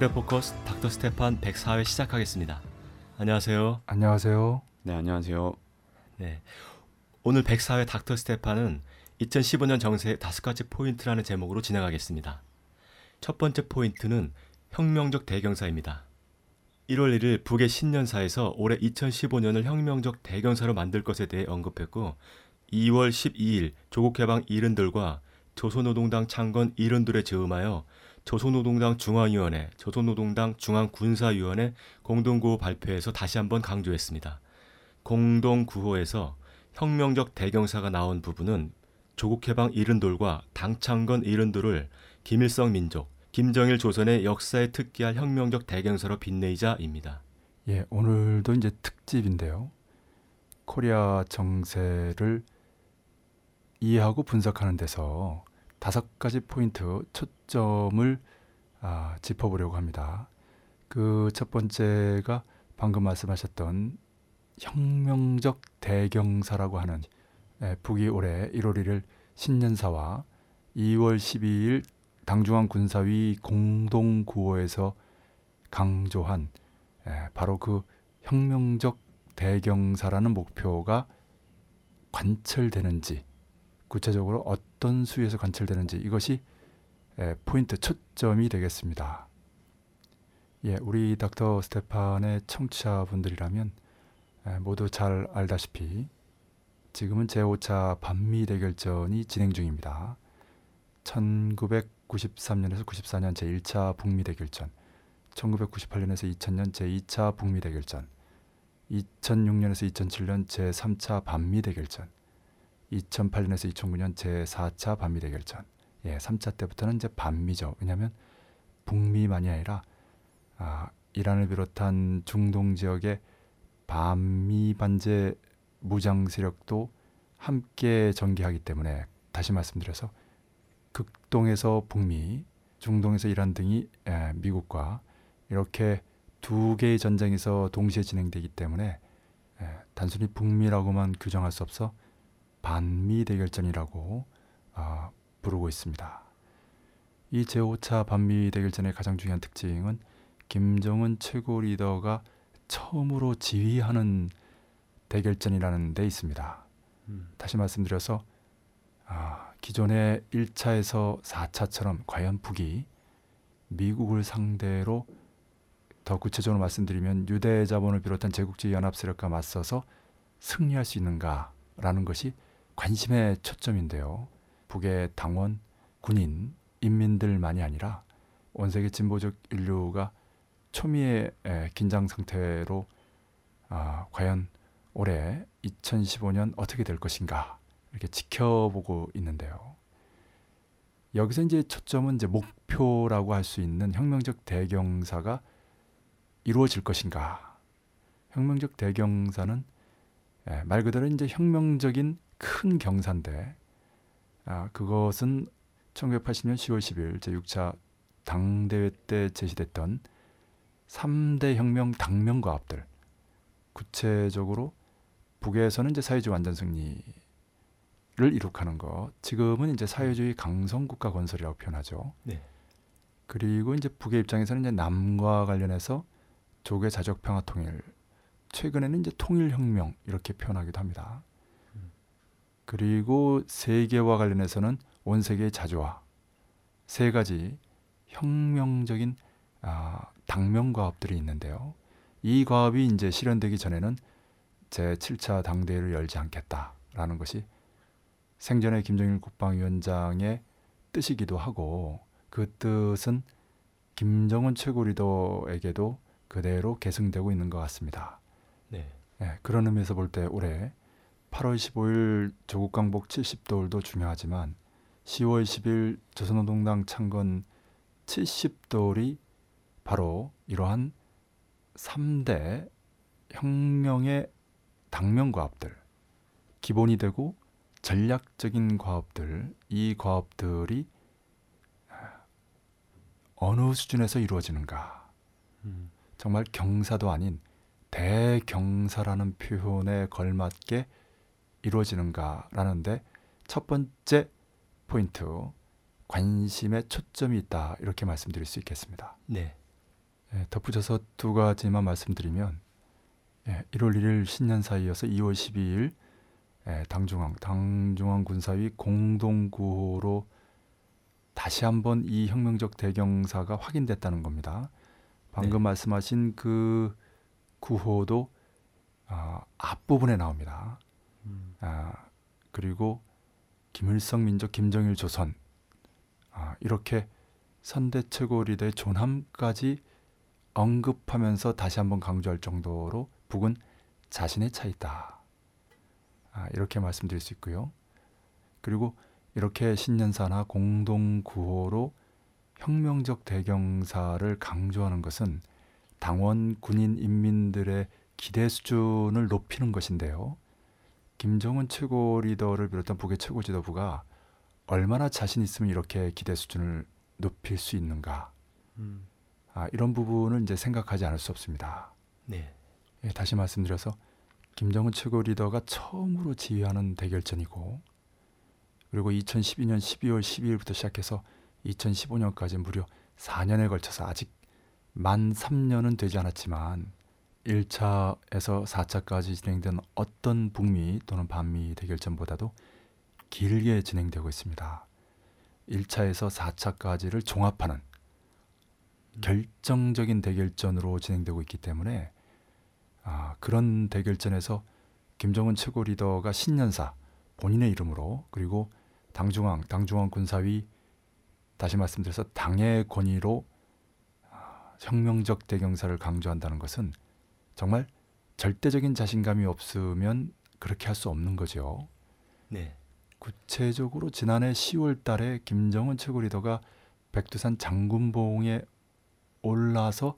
코리아 포커스 닥터 스테판 104회 시작하겠습니다. 안녕하세요. 안녕하세요. 네, 안녕하세요. 네. 오늘 104회 닥터 스테판은 2015년 정세 다섯 가지 포인트라는 제목으로 진행하겠습니다. 첫 번째 포인트는 혁명적 대경사입니다. 1월 1일 북의 신년사에서 올해 2015년을 혁명적 대경사로 만들 것에 대해 언급했고 2월 12일 조국해방 일흔돌과 조선노동당 창건 이른들에 즈음하여 조선노동당 중앙위원회, 조선노동당 중앙군사위원회 공동구호 발표에서 다시 한번 강조했습니다. 공동구호에서 혁명적 대경사가 나온 부분은 조국 해방 이른돌과 당창건 이른돌을 김일성 민족, 김정일 조선의 역사에 특기할 혁명적 대경사로 빛내이자입니다. 예, 오늘도 이제 특집인데요. 코리아 정세를 이해하고 분석하는 데서 다섯 가지 포인트 초점을 아, 짚어보려고 합니다. 그 첫 번째가 방금 말씀하셨던 혁명적 대경사라고 하는 예, 북이 올해 1월 1일 신년사와 2월 12일 당중앙 군사위 공동 구호에서 강조한 예, 바로 그 혁명적 대경사라는 목표가 관철되는지 구체적으로 어떤 수위에서 관철되는지 이것이 예, 포인트 초점이 되겠습니다. 예, 우리 닥터 스테판의 청취자분들이라면 예, 모두 잘 알다시피 지금은 제5차 반미 대결전이 진행 중입니다. 1993년에서 94년 제1차 북미 대결전, 1998년에서 2000년 제2차 북미 대결전, 2006년에서 2007년 제3차 반미 대결전, 2008년에서 2009년 제4차 반미 대결전. 예, 3차 때부터는 이제 반미죠. 왜냐하면 북미만이 아니라 아, 이란을 비롯한 중동 지역의 반미 반제 무장 세력도 함께 전개하기 때문에 다시 말씀드려서 극동에서 북미, 중동에서 이란 등이 에, 미국과 이렇게 두 개의 전쟁에서 동시에 진행되기 때문에 에, 단순히 북미라고만 규정할 수 없어 반미 대결전이라고 어, 부르고 있습니다. 이 제5차 반미 대결전의 가장 중요한 특징은 김정은 최고 리더가 처음으로 지휘하는 대결전이라는 데 있습니다. 음. 다시 말씀드려서 아, 기존의 1차에서 4차처럼 과연 북이 미국을 상대로 더 구체적으로 말씀드리면 유대 자본을 비롯한 제국주의 연합 세력과 맞서서 승리할 수 있는가라는 것이 관심의 초점인데요. 북의 당원, 군인, 인민들만이 아니라 온 세계 진보적 인류가 초미의 긴장 상태로 아, 과연 올해 2015년 어떻게 될 것인가 이렇게 지켜보고 있는데요. 여기서 이제 초점은 이제 목표라고 할 수 있는 혁명적 대경사가 이루어질 것인가. 혁명적 대경사는 말 그대로 이제 혁명적인 큰 경사인데 아, 그것은 1980년 10월 10일 제6차 당대회 때 제시됐던 3대 혁명 당면과업들 구체적으로 북에서는 이제 사회주의 완전 승리를 이룩하는 것 지금은 이제 사회주의 강성 국가 건설이라고 표현하죠. 네. 그리고 이제 북의 입장에서는 이제 남과 관련해서 조개 자적 평화 통일 최근에는 이제 통일 혁명 이렇게 표현하기도 합니다. 그리고 세계와 관련해서는 온 세계의 자주화 세 가지 혁명적인 아, 당면 과업들이 있는데요. 이 과업이 이제 실현되기 전에는 제 7차 당대회를 열지 않겠다라는 것이 생전에 김정일 국방위원장의 뜻이기도 하고 그 뜻은 김정은 최고 리더에게도 그대로 계승되고 있는 것 같습니다. 네. 네, 그런 의미에서 볼 때 올해 8월 15일 조국 강복 70돌도 중요하지만 10월 10일 조선노동당 창건 70돌이 바로 이러한 3대 혁명의 당면 과업들, 기본이 되고 전략적인 과업들, 이 과업들이 어느 수준에서 이루어지는가? 음. 정말 경사도 아닌 대경사라는 표현에 걸맞게 이루어지는가라는데 첫 번째 포인트 관심에 초점이 있다 이렇게 말씀드릴 수 있겠습니다. 네. 예, 덧붙여서 두 가지만 말씀드리면 예, 1월 1일 신년 사 이어서 2월 12일 예, 당중앙 당중앙 군사위 공동 구호로 다시 한번 이 혁명적 대경사가 확인됐다는 겁니다. 방금 네. 말씀하신 그 구호도 아, 앞부분에 나옵니다. 음. 아, 그리고 김일성 민족 김정일 조선 아, 이렇게 선대 최고 리더의 존함까지 언급하면서 다시 한번 강조할 정도로 북은 자신의 차이다. 아, 이렇게 말씀드릴 수 있고요. 그리고 이렇게 신년사나 공동 구호로 혁명적 대경사를 강조하는 것은 당원, 군인, 인민들의 기대 수준을 높이는 것인데요. 김정은 최고 리더를 비롯한 북의 최고 지도부가 얼마나 자신 있으면 이렇게 기대 수준을 높일 수 있는가? 음. 아, 이런 부분을 이제 생각하지 않을 수 없습니다. 네. 예, 다시 말씀드려서 김정은 최고 리더가 처음으로 지휘하는 대결전이고 그리고 2012년 12월 12일부터 시작해서 2015년까지 무려 4년에 걸쳐서 아직 만 3년은 되지 않았지만 1차에서 4차까지 진행된 어떤 북미 또는 반미 대결전보다도 길게 진행되고 있습니다. 1차에서 4차까지를 종합하는 결정적인 대결전으로 진행되고 있기 때문에 아, 그런 대결전에서 김정은 최고 리더가 신년사 본인의 이름으로 그리고 당중앙 당중앙 군사위 다시 말씀드려서 당의 권위로 아, 혁명적 대경사를 강조한다는 것은 정말 절대적인 자신감이 없으면 그렇게 할 수 없는 거죠. 네. 구체적으로 지난해 10월 달에 김정은 최고 리더가 백두산 장군봉에 올라서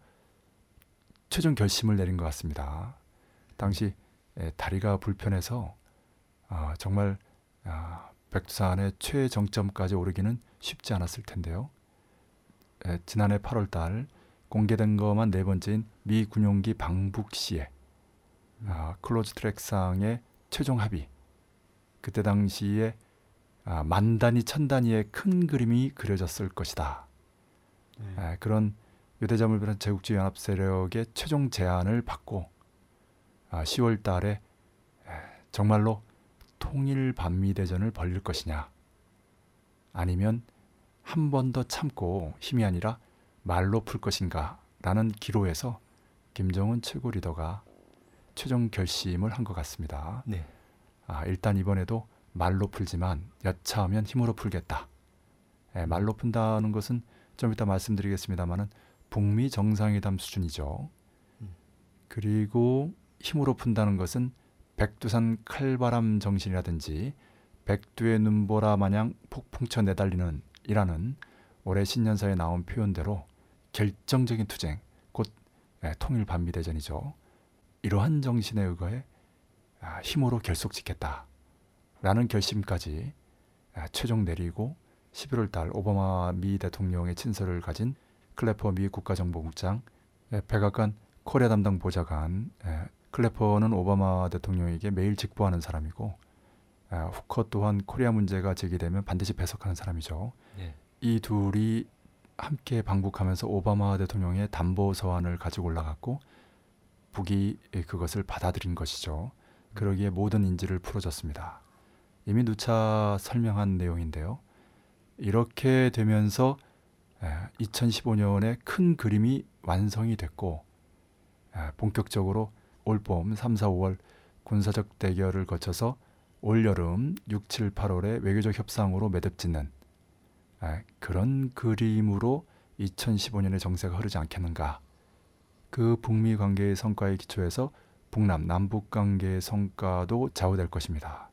최종 결심을 내린 것 같습니다. 당시 에, 다리가 불편해서 아, 정말 아, 백두산의 최정점까지 오르기는 쉽지 않았을 텐데요. 에, 지난해 8월 달 공개된 것만 네 번째인 미 군용기 방북 시에 아, close track상의 최종 합의 그때 당시에 아, 만 단위 천 단위의 큰 그림이 그려졌을 것이다. 네. 에, 그런 유대자물 비롯한 제국주의 연합 세력의 최종 제안을 받고 아, 10월 달에 에, 정말로 통일 반미 대전을 벌릴 것이냐 아니면 한 번 더 참고 힘이 아니라 말로 풀 것인가 라는 기로에서 김정은 최고 리더가 최종 결심을 한 것 같습니다. 네. 아, 일단 이번에도 말로 풀지만 여차하면 힘으로 풀겠다. 예, 말로 푼다는 것은 좀 이따 말씀드리겠습니다만은 북미 정상회담 수준이죠. 음. 그리고 힘으로 푼다는 것은 백두산 칼바람 정신이라든지 백두의 눈보라 마냥 폭풍쳐 내달리는 이라는 올해 신년사에 나온 표현대로 결정적인 투쟁, 곧 예, 통일 반미 대전이죠. 이러한 정신에 의거해 아, 힘으로 결속 짓겠다. 라는 결심까지 아, 최종 내리고 11월 달 오바마 미 대통령의 친서를 가진 클래퍼 미 국가정보국장, 예, 백악관 코리아 담당 보좌관, 예, 클래퍼는 오바마 대통령에게 매일 직보하는 사람이고 아, 후커 또한 코리아 문제가 제기되면 반드시 배석하는 사람이죠. 네. 이 둘이 함께 방북하면서 오바마 대통령의 담보 서한을 가지고 올라갔고 북이 그것을 받아들인 것이죠. 그러기에 모든 인지를 풀어줬습니다. 이미 누차 설명한 내용인데요. 이렇게 되면서 2015년에 큰 그림이 완성이 됐고 에, 본격적으로 올봄 3, 4, 5월 군사적 대결을 거쳐서 올여름 6, 7, 8월에 외교적 협상으로 매듭짓는 에, 그런 그림으로 2015년의 정세가 흐르지 않겠는가. 그 북미 관계의 성과에 기초해서 북남 남북 관계의 성과도 좌우될 것입니다.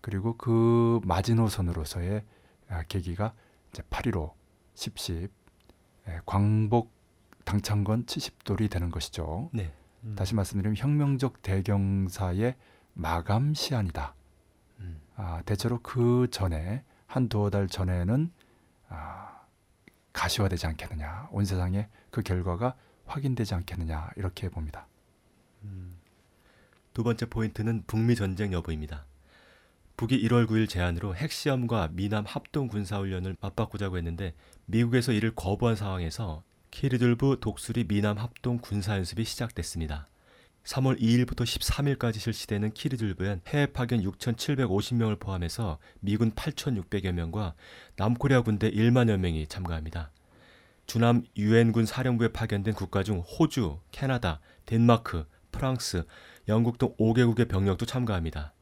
그리고 그 마지노선으로서의 아, 계기가 이제 8.15, 10.10, 에, 광복 당창건 70돌이 되는 것이죠. 네. 음. 다시 말씀드리면 혁명적 대경사의 마감 시한이다. 음. 아, 대체로 그 전에 한 두어 달 전에는 아, 가시화되지 않겠느냐, 온 세상에 그 결과가 확인되지 않겠느냐 이렇게 봅니다. 두 번째 포인트는 북미 전쟁 여부입니다. 북이 1월 9일 제안으로 핵시험과 미남 합동 군사훈련을 맞바꾸자고 했는데 미국에서 이를 거부한 상황에서 키르들부 독수리 미남 합동 군사연습이 시작됐습니다. 3월 2일부터 13일까지 실시되는 키르들부엔 해외 파견 6,750명을 포함해서 미군 8,600여 명과 남코리아 군대 1만여 명이 참가합니다. 주남 유엔군 사령부에 파견된 국가 중 호주, 캐나다, 덴마크, 프랑스, 영국 등 5개국의 병력도 참가합니다.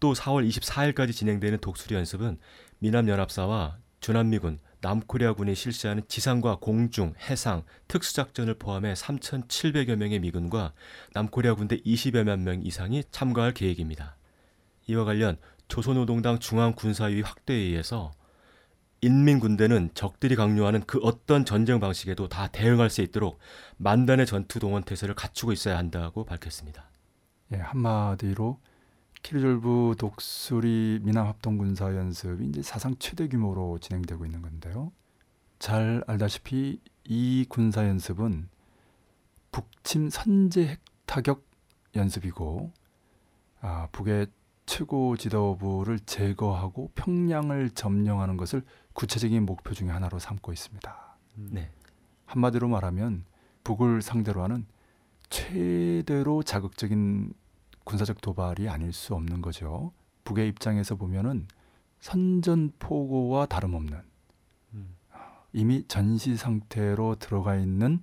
또 4월 24일까지 진행되는 독수리 연습은 미남연합사와 주남미군, 남코리아군이 실시하는 지상과 공중, 해상, 특수작전을 포함해 3,700여 명의 미군과 남코리아 군대 20여만 명 이상이 참가할 계획입니다. 이와 관련 조선노동당 중앙군사위 확대에 의해서 인민군대는 적들이 강요하는 그 어떤 전쟁 방식에도 다 대응할 수 있도록 만단의 전투 동원 태세를 갖추고 있어야 한다고 밝혔습니다. 예, 한마디로 키르졸브 독수리 미남 합동 군사 연습이 이제 사상 최대 규모로 진행되고 있는 건데요. 잘 알다시피 이 군사 연습은 북침 선제 핵 타격 연습이고 아, 북의 최고 지도부를 제거하고 평양을 점령하는 것을 구체적인 목표 중의 하나로 삼고 있습니다. 네. 한마디로 말하면 북을 상대로 하는 최대로 자극적인 군사적 도발이 아닐 수 없는 거죠. 북의 입장에서 보면은 선전포고와 다름없는 음. 이미 전시 상태로 들어가 있는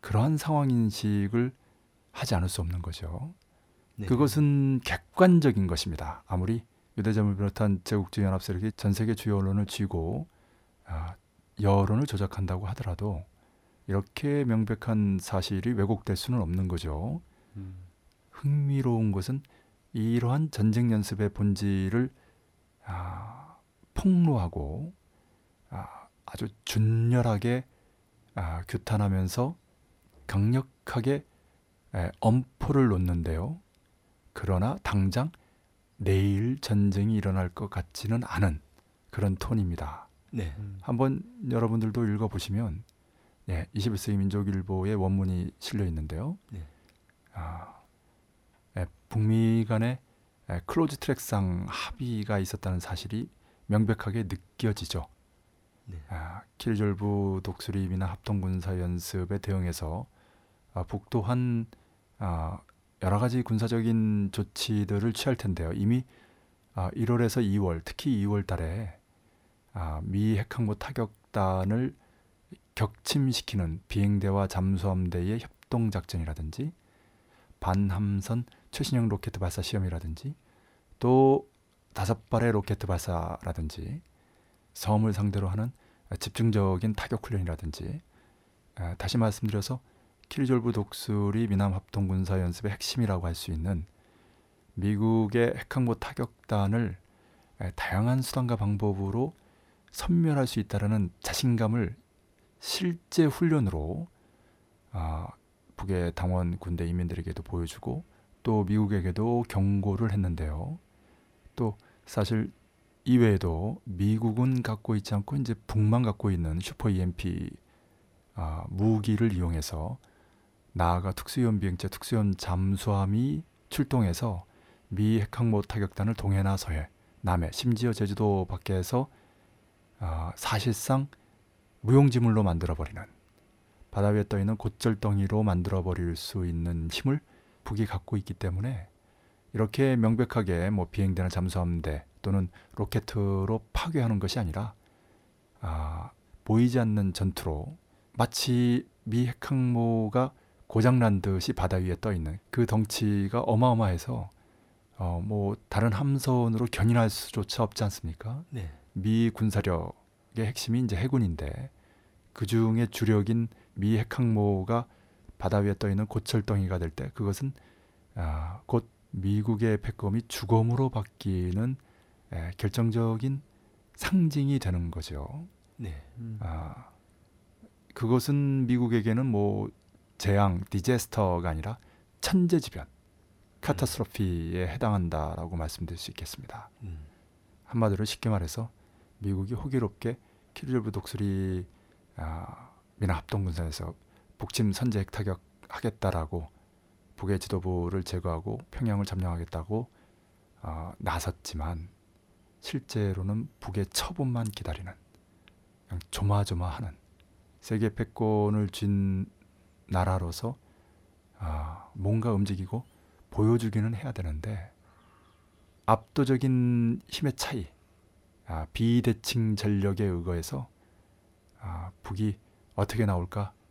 그러한 상황 인식을 하지 않을 수 없는 거죠. 네. 그것은 객관적인 것입니다. 아무리 유대점을 비롯한 제국주의 연합 세력이 전 세계 주요 언론을 쥐고 아, 여론을 조작한다고 하더라도 이렇게 명백한 사실이 왜곡될 수는 없는 거죠. 음. 흥미로운 것은 이러한 전쟁 연습의 본질을 아, 폭로하고 아, 아주 준열하게 아, 규탄하면서 강력하게 에, 엄포를 놓는데요. 그러나 당장 내일 전쟁이 일어날 것 같지는 않은 그런 톤입니다. 네. 한번 여러분들도 읽어보시면 예, 21세기 민족일보의 원문이 실려 있는데요. 네. 아, 예, 북미 간의 예, close track상 합의가 있었다는 사실이 명백하게 느껴지죠. 네. 아, 킬졸부 독수리미나 합동군사 연습에 대응해서 아, 북도한 아, 여러 가지 군사적인 조치들을 취할 텐데요. 이미 아, 1월에서 2월, 특히 2월 달에 아, 미 핵항모 타격단을 격침시키는 비행대와 잠수함대의 협동 작전이라든지 반함선 최신형 로켓 발사 시험이라든지 또 다섯 발의 로켓 발사라든지 섬을 상대로 하는 집중적인 타격 훈련이라든지 아, 다시 말씀드려서 키리졸브 독수리 미남 합동 군사 연습의 핵심이라고 할 수 있는 미국의 핵항모 타격단을 에, 다양한 수단과 방법으로 섬멸할 수 있다라는 자신감을 실제 훈련으로 아, 북의 당원 군대 인민들에게도 보여주고 또 미국에게도 경고를 했는데요. 또 사실 이외에도 미국은 갖고 있지 않고 이제 북만 갖고 있는 슈퍼 EMP 아, 무기를 이용해서 나아가 특수연 비행체, 특수연 잠수함이 출동해서 미 핵항모 타격단을 동해나 서해, 남해, 심지어 제주도 밖에서 아, 사실상 무용지물로 만들어버리는 바다 위에 떠 있는 곧절덩이로 만들어버릴 수 있는 힘을 북이 갖고 있기 때문에 이렇게 명백하게 뭐 비행대나 잠수함대 또는 로켓으로 파괴하는 것이 아니라 아, 보이지 않는 전투로 마치 미 핵항모가 고장난 듯이 바다 위에 떠 있는 그 덩치가 어마어마해서 어, 뭐 다른 함선으로 견인할 수조차 없지 않습니까? 네. 미 군사력의 핵심이 이제 해군인데 그 중에 주력인 미 핵항모가 바다 위에 떠 있는 고철덩이가 될 때 그것은 아, 곧 미국의 패검이 주검으로 바뀌는 에, 결정적인 상징이 되는 거죠. 네. 아, 그것은 미국에게는 뭐 재앙, 디제스터가 아니라 천재지변, 카타스트로피에 해당한다라고 말씀드릴 수 있겠습니다. 음. 한마디로 쉽게 말해서 미국이 호기롭게 키르졸브 독수리 아, 미남 합동군사에서 북침 선제 핵타격 하겠다라고 북의 지도부를 제거하고 평양을 점령하겠다고 어, 나섰지만 실제로는 북의 처분만 기다리는 그냥 조마조마하는 세계 패권을 쥔 나라로서 아, 뭔가 움직이고 보여주기는 해야 되는데 압도적인 힘의 차이, 아, 비대칭 전력에 의거해서 아, 북이 어떻게 나올까 아,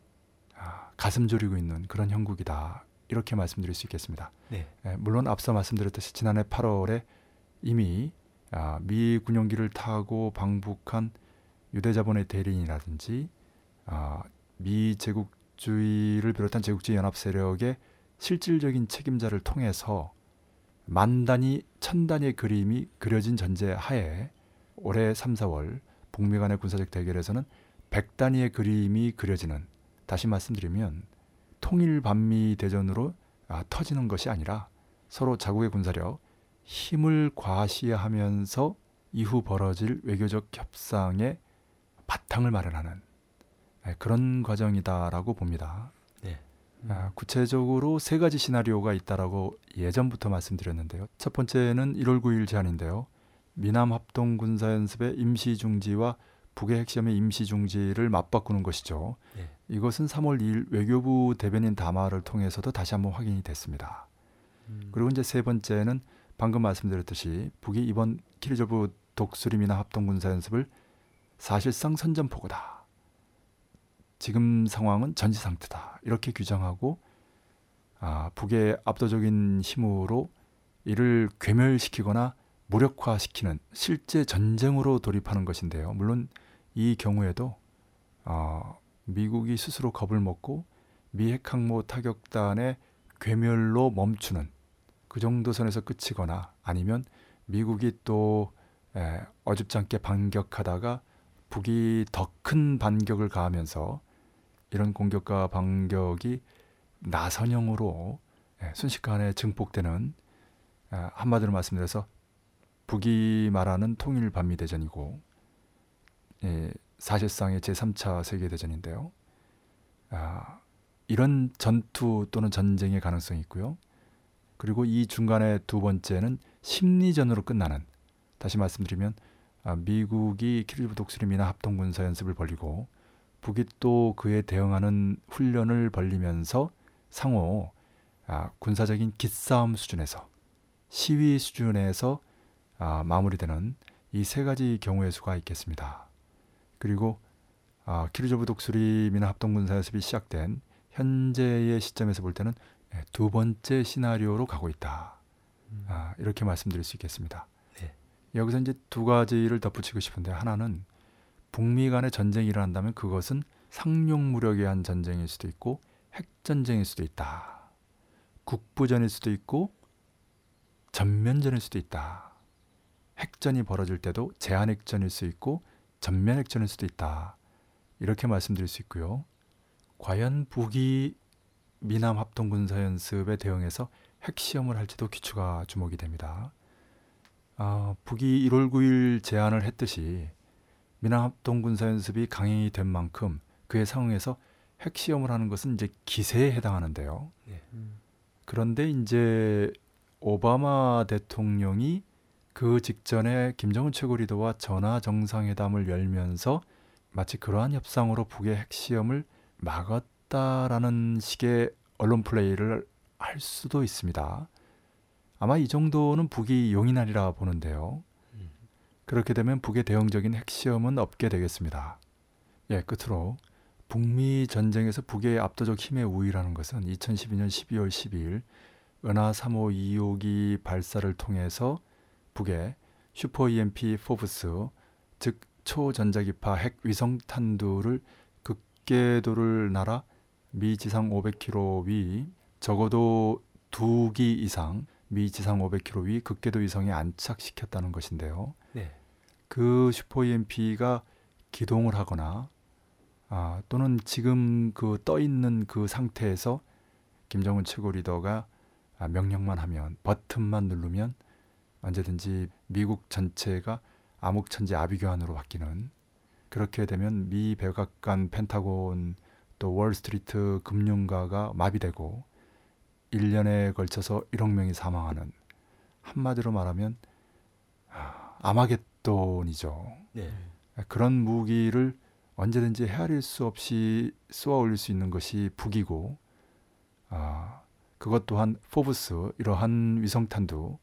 가슴 졸이고 있는 그런 형국이다 이렇게 말씀드릴 수 있겠습니다. 네. 예, 물론 앞서 말씀드렸듯이 지난해 8월에 이미 아, 미 군용기를 타고 방북한 유대자본의 대리인이라든지 아, 미 제국주의를 비롯한 제국주의 연합 세력의 실질적인 책임자를 통해서 만 단위, 천 단위의 그림이 그려진 전제 하에 올해 3, 4월 북미 간의 군사적 대결에서는 100 단위의 그림이 그려지는 다시 말씀드리면 통일 반미 대전으로 아, 터지는 것이 아니라 서로 자국의 군사력 힘을 과시하면서 이후 벌어질 외교적 협상의 바탕을 마련하는 네, 그런 과정이다라고 봅니다. 네. 아, 구체적으로 세 가지 시나리오가 있다라고 예전부터 말씀드렸는데요. 첫 번째는 1월 9일 제안인데요. 미남 합동 군사 연습의 임시 중지와 북의 핵시험의 임시 중지를 맞바꾸는 것이죠. 네. 이것은 3월 2일 외교부 대변인 담화를 통해서도 다시 한번 확인이 됐습니다. 음. 그리고 이제 세 번째는 방금 말씀드렸듯이 북이 이번 키리조브 독수리 미남 합동 군사 연습을 사실상 선전포고다. 지금 상황은 전시 상태다. 이렇게 규정하고 아, 북의 압도적인 힘으로 이를 괴멸시키거나 무력화시키는 실제 전쟁으로 돌입하는 것인데요. 물론 이 경우에도 어, 미국이 스스로 겁을 먹고 미 핵 항모 타격단의 괴멸로 멈추는 그 정도 선에서 끝이거나 아니면 미국이 또 에, 어줍잖게 반격하다가 북이 더 큰 반격을 가하면서 이런 공격과 반격이 나선형으로 예, 순식간에 증폭되는 에, 한마디로 말씀드려서 북이 말하는 통일 반미 대전이고 예, 사실상의 제3차 세계 대전인데요. 아, 이런 전투 또는 전쟁의 가능성이 있고요. 그리고 이 중간에 두 번째는 심리전으로 끝나는 다시 말씀드리면 아, 미국이 키르브 독수리 미나 합동 군사 연습을 벌리고 북이 또 그에 대응하는 훈련을 벌리면서 상호 아, 군사적인 기싸움 수준에서 시위 수준에서 아, 마무리되는 이 세 가지 경우의 수가 있겠습니다. 그리고 아, 키르조브 독수리 미나 합동 군사 연습이 시작된 현재의 시점에서 볼 때는 예, 두 번째 시나리오로 가고 있다. 음. 아, 이렇게 말씀드릴 수 있겠습니다. 네. 여기서 이제 두 가지를 덧붙이고 싶은데 하나는 북미 간의 전쟁이 일어난다면 그것은 상용 무력에 의한 전쟁일 수도 있고 핵 전쟁일 수도 있다. 국부전일 수도 있고 전면전일 수도 있다. 핵전이 벌어질 때도 제한 핵전일 수 있고 전면 핵전일 수도 있다. 이렇게 말씀드릴 수 있고요. 과연 북이 미남 합동 군사 연습에 대응해서 핵시험을 할지도 귀추가 주목이 됩니다. 아, 북이 1월 9일 제안을 했듯이 미남 합동 군사 연습이 강행이 된 만큼 그의 상황에서 핵시험을 하는 것은 이제 기세에 해당하는데요. 네. 그런데 이제 오바마 대통령이 그 직전에 김정은 최고 리더와 전화 정상회담을 열면서 마치 그러한 협상으로 북의 핵시험을 막았다라는 식의 언론 플레이를 할 수도 있습니다. 아마 이 정도는 북이 용인하리라 보는데요. 음. 그렇게 되면 북의 대응적인 핵시험은 없게 되겠습니다. 예, 끝으로 북미 전쟁에서 북의 압도적 힘의 우위라는 것은 2012년 12월 12일 은하 3호 2호기 발사를 통해서 북의 super EMP FOBS 즉 초전자기파 핵 위성 탄두를 극궤도를 날아 미 지상 500km 위 적어도 두 기 이상 미 지상 500km 위 극궤도 위성에 안착시켰다는 것인데요. 네. 그 super EMP가 기동을 하거나 아, 또는 지금 그 떠 있는 그 상태에서 김정은 최고 리더가 아, 명령만 하면 버튼만 누르면 언제든지 미국 전체가 암흑천지 아비규환으로 바뀌는 그렇게 되면 미 백악관 펜타곤 또 월스트리트 금융가가 마비되고 1년에 걸쳐서 1억 명이 사망하는 한마디로 말하면 아, 아마겟돈이죠. 네. 그런 무기를 언제든지 헤아릴 수 없이 쏘아 올릴 수 있는 것이 북이고 아, 그것 또한 포브스 이러한 위성탄두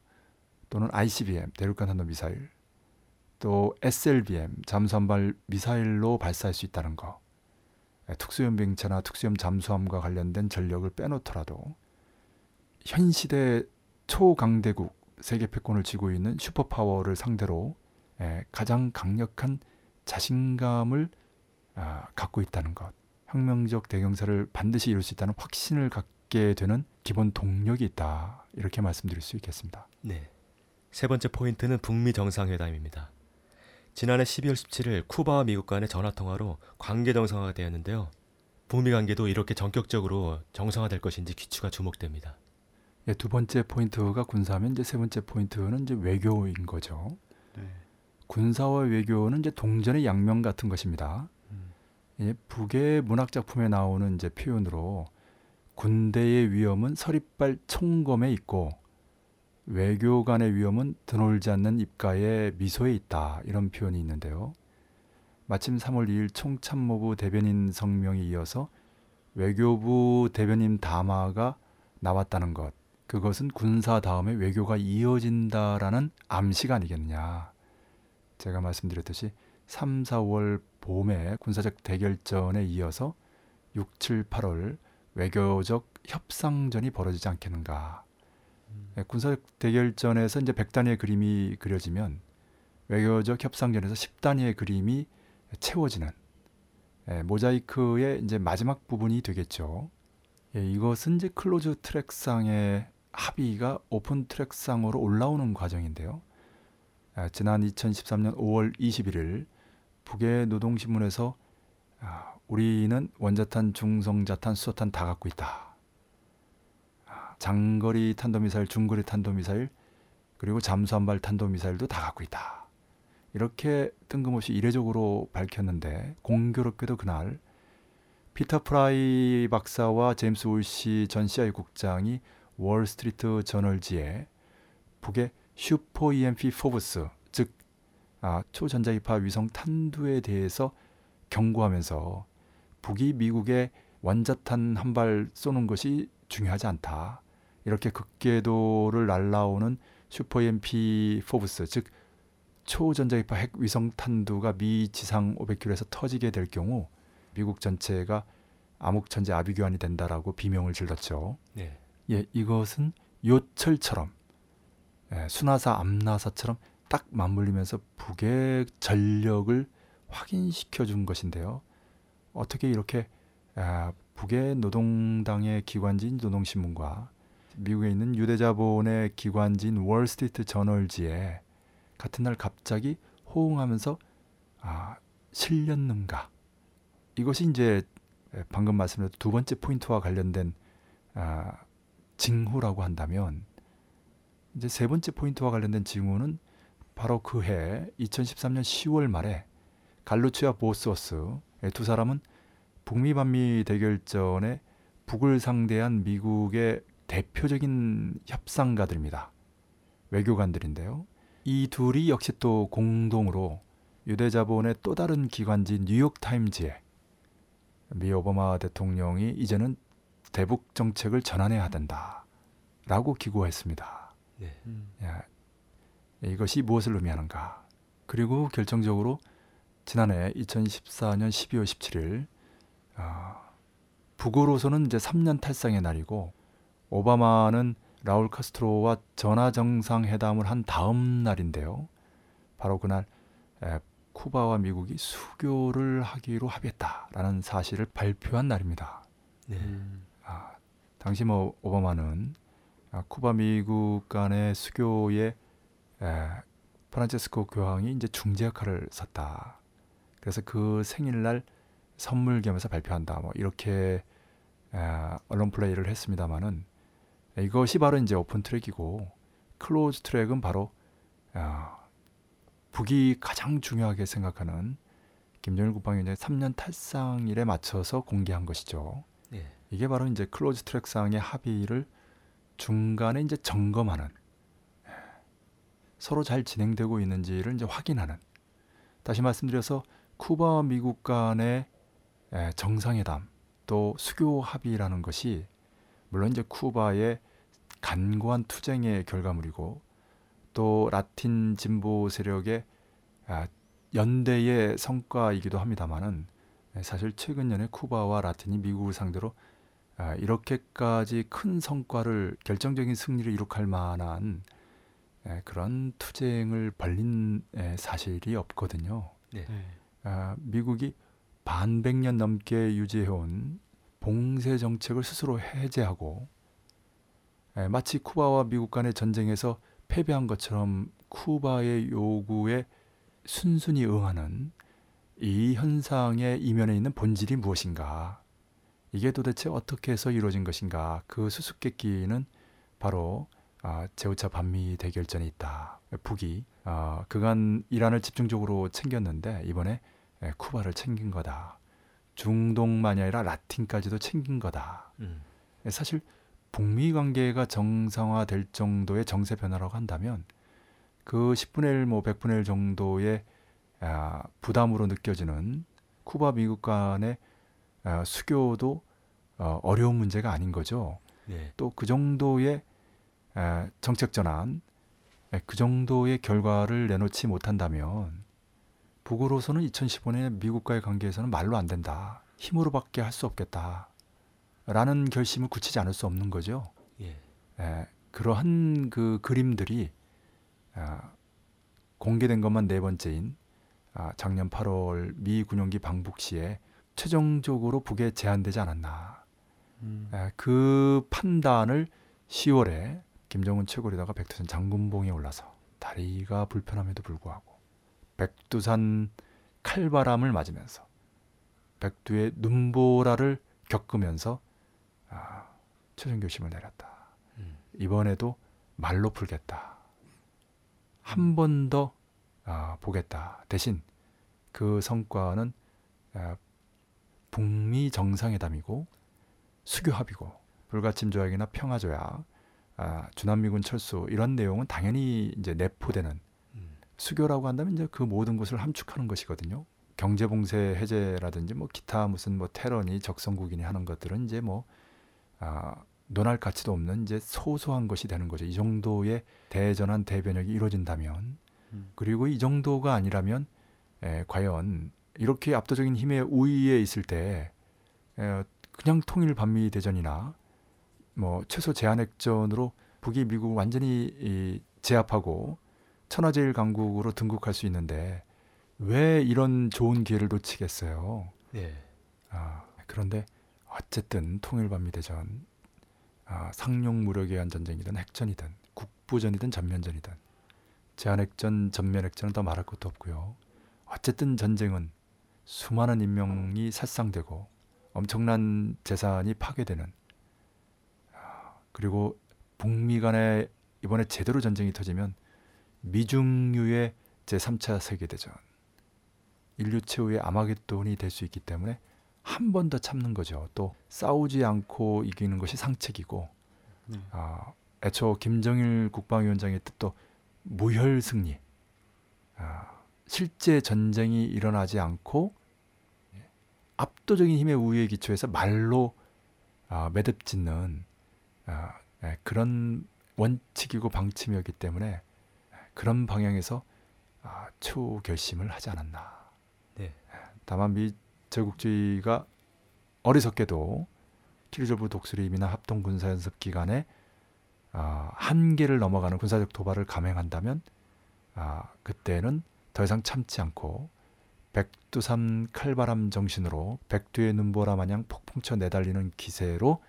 또는 ICBM 대륙간 탄도 미사일 또 SLBM 잠수함발 미사일로 발사할 수 있다는 거 예, 특수형 비행체나 특수형 잠수함과 관련된 전력을 빼놓더라도 현 시대 초강대국 세계 패권을 쥐고 있는 슈퍼파워를 상대로 예, 가장 강력한 자신감을 아, 갖고 있다는 것, 혁명적 대경사를 반드시 이룰 수 있다는 확신을 갖게 되는 기본 동력이 있다 이렇게 말씀드릴 수 있겠습니다. 네. 세 번째 포인트는 북미 정상회담입니다. 지난해 12월 17일 쿠바와 미국 간의 전화 통화로 관계 정상화가 되었는데요. 북미 관계도 이렇게 전격적으로 정상화될 것인지 귀추가 주목됩니다. 예, 두 번째 포인트가 군사면 이제 세 번째 포인트는 이제 외교인 거죠. 네. 군사와 외교는 이제 동전의 양면 같은 것입니다. 음. 예, 북의 문학 작품에 나오는 이제 표현으로 군대의 위험은 서리빨 총검에 있고 외교관의 위험은 드놀지 않는 입가에 미소에 있다 이런 표현이 있는데요. 마침 3월 2일 총참모부 대변인 성명에 이어서 외교부 대변인 담화가 나왔다는 것. 그것은 군사 다음에 외교가 이어진다라는 암시가 아니겠느냐. 제가 말씀드렸듯이 3, 4월 봄에 군사적 대결전에 이어서 6, 7, 8월 외교적 협상전이 벌어지지 않겠는가. 예, 군사적 대결전에서 이제 100단위의 그림이 그려지면 외교적 협상전에서 10단위의 그림이 채워지는 예, 모자이크의 이제 마지막 부분이 되겠죠. 예, 이것은 이제 close track상의 합의가 open track상으로 올라오는 과정인데요. 아, 지난 2013년 5월 21일 북의 노동신문에서 아, 우리는 원자탄, 중성자탄, 수소탄 다 갖고 있다. 아, 장거리 탄도미사일, 중거리 탄도미사일, 그리고 잠수함발 탄도미사일도 다 갖고 있다. 이렇게 뜬금없이 이례적으로 밝혔는데 공교롭게도 그날 피터 프라이 박사와 제임스 울시 전 CIA 국장이 월스트리트 저널지에 북의 super EMP FOBS 즉 아, 초전자기파 위성 탄두에 대해서 경고하면서 북이 미국에 원자탄 한 발 쏘는 것이 중요하지 않다. 이렇게 극궤도를 날라오는 super EMP FOBS 즉 초전자기파 핵 위성 탄두가 미 지상 500km에서 터지게 될 경우 미국 전체가 암흑천재 아비규환이 된다라고 비명을 질렀죠. 네. 예, 이것은 요철처럼 예, 순하사 암나사처럼 딱 맞물리면서 북의 전력을 확인시켜 준 것인데요. 어떻게 이렇게 아, 북의 노동당의 기관지인 노동신문과 미국에 있는 유대자본의 기관지인 월스트리트 저널지에 같은 날 갑자기 호응하면서 아, 실렸는가? 이것이 이제 방금 말씀드린 두 번째 포인트와 관련된 아, 징후라고 한다면 이제 세 번째 포인트와 관련된 징후는 바로 그 해 2013년 10월 말에 갈루치와 보스워스 두 사람은 북미 반미 대결전에 북을 상대한 미국의 대표적인 협상가들입니다. 외교관들인데요. 이 둘이 역시 또 공동으로 유대자본의 또 다른 기관지 뉴욕타임즈에 미 오바마 대통령이 이제는 대북 정책을 전환해야 된다라고 기고했습니다. 네. 음. 야, 이것이 무엇을 의미하는가? 그리고 결정적으로 지난해 2014년 12월 17일 아, 북으로서는 이제 3년 탈상의 날이고 오바마는 라울 카스트로와 전화 정상회담을 한 다음 날인데요. 바로 그날 에, 쿠바와 미국이 수교를 하기로 합의했다라는 사실을 발표한 날입니다. 네. 음. 아, 당시 뭐 오바마는 아, 쿠바 미국 간의 수교에 에, 프란체스코 교황이 이제 중재 역할을 섰다. 그래서 그 생일날 선물 겸해서 발표한다. 뭐 이렇게 에, 언론 플레이를 했습니다마는 이것이 바로 이제 open track이고 close track은 바로 아, 북이 가장 중요하게 생각하는 김정일 국방위원장이 3년 탈상일에 맞춰서 공개한 것이죠. 네. 이게 바로 이제 close track상의 합의를 중간에 이제 점검하는 예, 서로 잘 진행되고 있는지를 이제 확인하는 다시 말씀드려서 쿠바와 미국 간의 예, 정상회담 또 수교 합의라는 것이 물론 이제 쿠바의 간고한 투쟁의 결과물이고 또 라틴 진보 세력의 아, 연대의 성과이기도 합니다만은 예, 사실 최근 년에 쿠바와 라틴이 미국을 상대로 아, 이렇게까지 큰 성과를 결정적인 승리를 이룩할 만한 예, 그런 투쟁을 벌린 예, 사실이 없거든요. 네. 아, 미국이 반백년 넘게 유지해온 봉쇄 정책을 스스로 해제하고 예, 마치 쿠바와 미국 간의 전쟁에서 패배한 것처럼 쿠바의 요구에 순순히 응하는 이 현상의 이면에 있는 본질이 무엇인가? 이게 도대체 어떻게 해서 이루어진 것인가? 그 수수께끼는 바로 아, 제우차 반미 대결전에 있다. 북이 아, 그간 이란을 집중적으로 챙겼는데 이번에 예, 쿠바를 챙긴 거다. 중동만이 아니라 라틴까지도 챙긴 거다. 음. 예, 사실 북미 관계가 정상화될 정도의 정세 변화라고 한다면 그 10분의 1, 뭐 100분의 1 정도의 아, 부담으로 느껴지는 쿠바 미국 간의 아, 수교도 어, 어려운 문제가 아닌 거죠. 네. 또그 정도의 에, 정책 전환, 에, 그 정도의 결과를 내놓지 못한다면 북으로서는 2015년 미국과의 관계에서는 말로 안 된다. 힘으로밖에 할 수 없겠다. 라는 결심을 굳히지 않을 수 없는 거죠. 예. 에, 그러한 그 그림들이 아, 공개된 것만 네 번째인 아, 작년 8월 미 군용기 방북 시에 최종적으로 북에 제한되지 않았나. 음. 에, 그 판단을 10월에 김정은 최고리다가 백두산 장군봉에 올라서 다리가 불편함에도 불구하고 백두산 칼바람을 맞으면서 백두의 눈보라를 겪으면서 아, 최종 결심을 내렸다. 음. 이번에도 말로 풀겠다. 한 번더 아, 보겠다. 대신 그 성과는 아, 북미 정상회담이고 수교 합의고 불가침 조약이나 평화 조약, 아, 주남미군 철수 이런 내용은 당연히 이제 내포되는 음. 수교라고 한다면 이제 그 모든 것을 함축하는 것이거든요. 경제 봉쇄 해제라든지 뭐 기타 무슨 뭐 테러니 적성국이니 하는 것들은 이제 뭐 아, 논할 가치도 없는 이제 소소한 것이 되는 거죠. 이 정도의 대전환 대변혁이 이루어진다면 음. 그리고 이 정도가 아니라면 에, 과연 이렇게 압도적인 힘의 우위에 있을 때 에, 그냥 통일 반미 대전이나 뭐 최소 제한핵전으로 북이 미국을 완전히 이, 제압하고 천하제일 강국으로 등극할 수 있는데 왜 이런 좋은 기회를 놓치겠어요? 네. 아, 그런데 어쨌든 통일 반미 대전 아, 상용 무력에 의한 전쟁이든 핵전이든 국부전이든 전면전이든 제한핵전, 전면핵전은 더 말할 것도 없고요. 어쨌든 전쟁은 수많은 인명이 살상되고 엄청난 재산이 파괴되는 아, 그리고 북미 간에 이번에 제대로 전쟁이 터지면 미중유의 제3차 세계대전 인류 최후의 아마겟돈이 될 수 있기 때문에 한 번 더 참는 거죠. 또 싸우지 않고 이기는 것이 상책이고 네. 아, 애초 김정일 국방위원장의 뜻도 무혈 승리. 아, 실제 전쟁이 일어나지 않고 압도적인 힘의 우위에 기초해서 말로 아, 매듭짓는 아, 예, 그런 원칙이고 방침이었기 때문에 그런 방향에서 아, 추후 결심을 하지 않았나. 네. 다만 미 제국주의가 어리석게도 키르조브 독수리임이나 합동 군사 연습 기간에 아, 한계를 넘어가는 군사적 도발을 감행한다면 아, 그때는 더 이상 참지 않고 백두산 칼바람 정신으로 백두의 눈보라 마냥 폭풍쳐 내달리는 기세로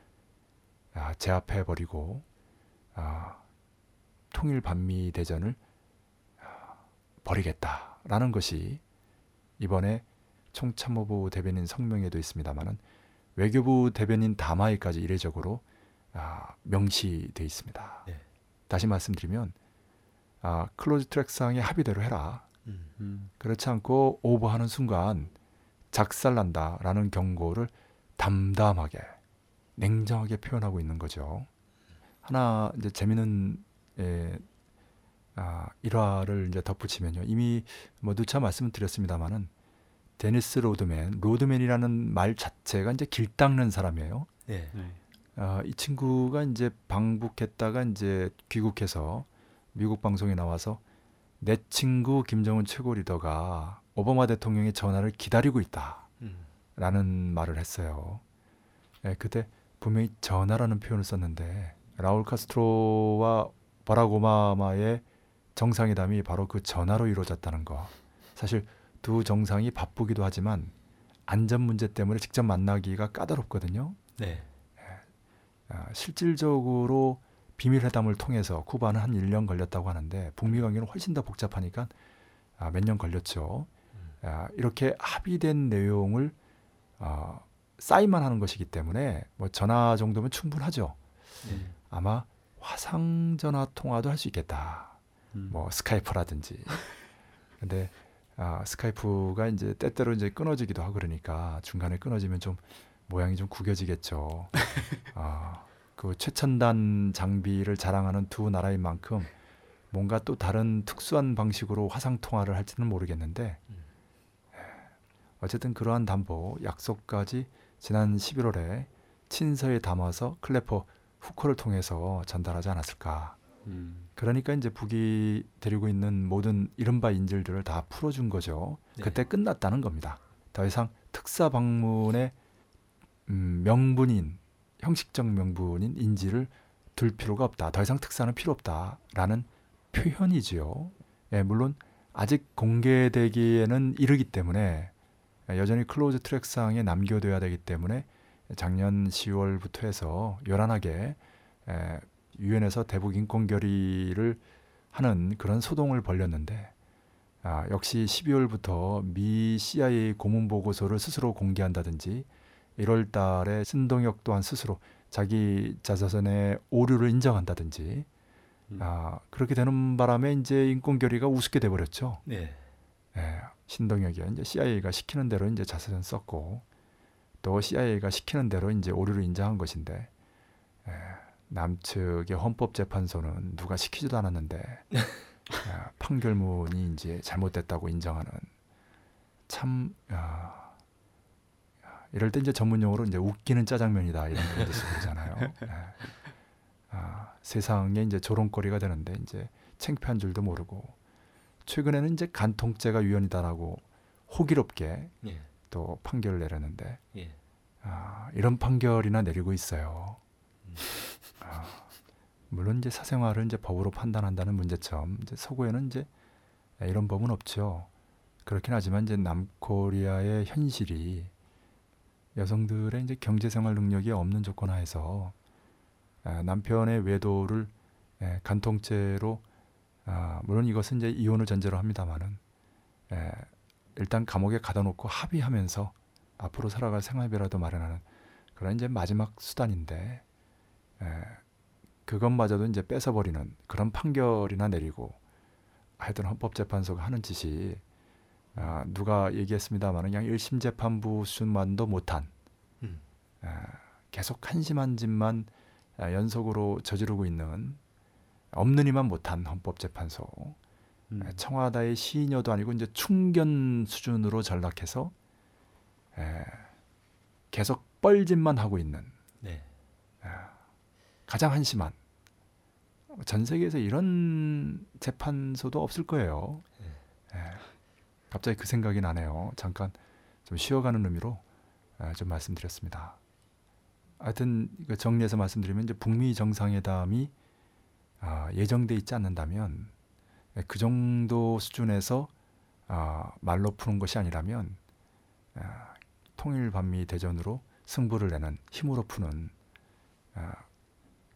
아, 제압해 버리고 아, 통일 반미 대전을 아, 벌이겠다라는 것이 이번에 총참모부 대변인 성명에도 있습니다만은 외교부 대변인 담화에까지 이례적으로 아, 명시돼 있습니다. 네. 다시 말씀드리면 아, close track상의 합의대로 해라. 음. 음. 그렇지 않고 오버하는 순간 작살난다라는 경고를 담담하게 냉정하게 표현하고 있는 거죠. 하나 이제 재미있는 예, 아, 일화를 이제 덧붙이면요. 이미 뭐 누차 말씀을 드렸습니다마는 데니스 로드맨, 로드맨이라는 말 자체가 이제 길 닦는 사람이에요. 네. 네. 아, 이 친구가 이제 방북했다가 이제 귀국해서 미국 방송에 나와서 내 친구 김정은 최고 리더가 오바마 대통령의 전화를 기다리고 있다라는 음. 말을 했어요. 예, 그때 분명히 전화라는 표현을 썼는데 라울 카스트로와 바락 오바마의 정상회담이 바로 그 전화로 이루어졌다는 거. 사실 두 정상이 바쁘기도 하지만 안전 문제 때문에 직접 만나기가 까다롭거든요. 네. 아, 실질적으로 비밀 회담을 통해서 쿠바는 한 1년 걸렸다고 하는데 북미 관계는 훨씬 더 복잡하니까 아, 몇년 걸렸죠. 아, 이렇게 합의된 내용을 어, 사인만 하는 것이기 때문에 뭐 전화 정도면 충분하죠. 네. 아마 화상 전화 통화도 할 수 있겠다. 음. 뭐 스카이프라든지. 근데 아, 스카이프가 이제 때때로 이제 끊어지기도 하고 그러니까 중간에 끊어지면 좀 모양이 좀 구겨지겠죠. 아, 그 최첨단 장비를 자랑하는 두 나라인 만큼 뭔가 또 다른 특수한 방식으로 화상 통화를 할지는 모르겠는데 음. 에, 어쨌든 그러한 담보 약속까지 지난 11월에 친서에 담아서 클래퍼 후커를 통해서 전달하지 않았을까. 음. 그러니까 이제 북이 데리고 있는 모든 이른바 인질들을 다 풀어준 거죠. 네. 그때 끝났다는 겁니다. 더 이상 특사 방문의 음, 명분인 형식적 명분인 인지를 둘 필요가 없다. 더 이상 특사는 필요 없다라는 표현이지요. 예, 물론 아직 공개되기에는 이르기 때문에 여전히 close track상에 남겨둬야 되기 때문에 작년 10월부터 해서 요란하게 에, 유엔에서 대북 인권 결의를 하는 그런 소동을 벌였는데 아, 역시 12월부터 미 CIA 고문 보고서를 스스로 공개한다든지 1월 달에 신동혁 또한 스스로 자기 자서전의 오류를 인정한다든지 음. 아, 그렇게 되는 바람에 이제 인권 결의가 우습게 돼 버렸죠. 네. 예, 신동혁이 이제 CIA가 시키는 대로 이제 자서전 썼고 또 CIA가 시키는 대로 이제 오류를 인정한 것인데 예, 남측의 헌법재판소는 누가 시키지도 않았는데 예, 판결문이 이제 잘못됐다고 인정하는 참 야, 야, 이럴 때 이제 전문 용어로 이제 웃기는 짜장면이다 이런 표현도 쓰고 그러잖아요. 예. 아, 세상에 이제 조롱거리가 되는데 이제 창피한 줄도 모르고 최근에는 이제 간통죄가 유연이다라고 호기롭게 예. 또 판결을 내렸는데 예. 아, 이런 판결이나 내리고 있어요. 음. 아, 물론 이제 사생활을 이제 법으로 판단한다는 문제점 이제 서구에는 이제 이런 법은 없죠. 그렇긴 하지만 이제 남코리아의 현실이 여성들의 이제 경제생활 능력이 없는 조건 하에서 아, 남편의 외도를 예, 간통죄로 아, 물론 이것은 이제 이혼을 전제로 합니다만은 예, 일단 감옥에 가둬놓고 합의하면서 앞으로 살아갈 생활비라도 마련하는 그런 이제 마지막 수단인데 에, 그것마저도 이제 뺏어버리는 그런 판결이나 내리고 하여튼 헌법재판소가 하는 짓이 아, 누가 얘기했습니다마는 그냥 1심 재판부 수만도 못한 음. 에, 계속 한심한 짓만 아, 연속으로 저지르고 있는 없는 이만 못한 헌법재판소 음. 에, 청와대의 시녀도 아니고 이제 충견 수준으로 전락해서 에, 계속 뻘짓만 하고 있는 네. 가장 한심한 전 세계에서 이런 재판소도 없을 거예요. 에, 갑자기 그 생각이 나네요. 잠깐 좀 쉬어가는 의미로 에, 좀 말씀드렸습니다. 하여튼 그 정리해서 말씀드리면 이제 북미 정상회담이 아, 예정돼 있지 않는다면 에, 그 정도 수준에서 아, 말로 푸는 것이 아니라면 아, 통일 반미 대전으로 승부를 내는 힘으로 푸는 아,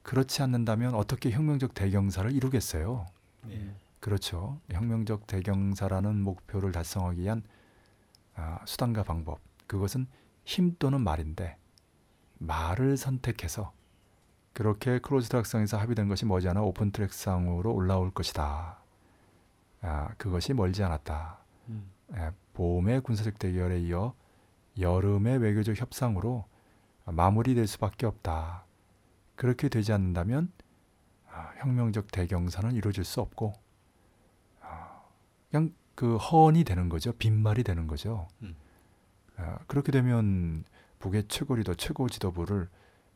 그렇지 않는다면 어떻게 혁명적 대경사를 이루겠어요? 네. 그렇죠. 혁명적 대경사라는 목표를 달성하기 위한 아, 수단과 방법 그것은 힘 또는 말인데 말을 선택해서 그렇게 close track상에서 합의된 것이 머지않아 open track상으로 올라올 것이다. 아, 그것이 멀지 않았다. 음. 에, 봄의 군사적 대결에 이어 여름의 외교적 협상으로 마무리될 수밖에 없다. 그렇게 되지 않는다면 아, 혁명적 대경사는 이루어질 수 없고 아, 그냥 그 허언이 되는 거죠. 빈말이 되는 거죠. 음. 아, 그렇게 되면 북의 최고 리더, 최고 지도부를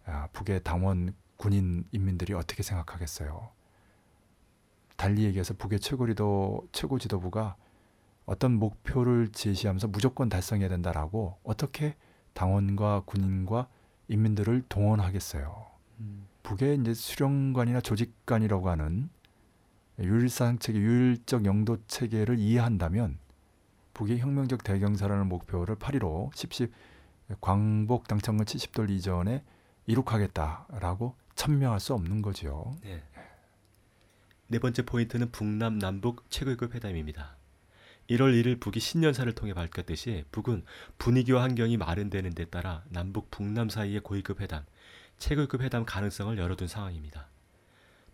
아, 북의 당원, 군인, 인민들이 어떻게 생각하겠어요? 달리 얘기해서 북의 최고 리더, 최고 지도부가 어떤 목표를 제시하면서 무조건 달성해야 된다라고 어떻게 당원과 군인과 인민들을 동원하겠어요? 북의 이제 수령관이나 조직관이라고 하는 유일상 체계, 유일적 영도 체계를 이해한다면 북의 혁명적 대경사라는 목표를 8.15 10.10 광복 당천군 70돌 이전에 이룩하겠다라고 천명할 수 없는 거죠. 네. 네 번째 포인트는 북남 남북 최고급 회담입니다. 1월 1일 북이 신년사를 통해 밝혔듯이 북은 분위기와 환경이 마련되는 데 따라 남북 북남 사이의 고위급 회담, 최고급 회담 가능성을 열어둔 상황입니다.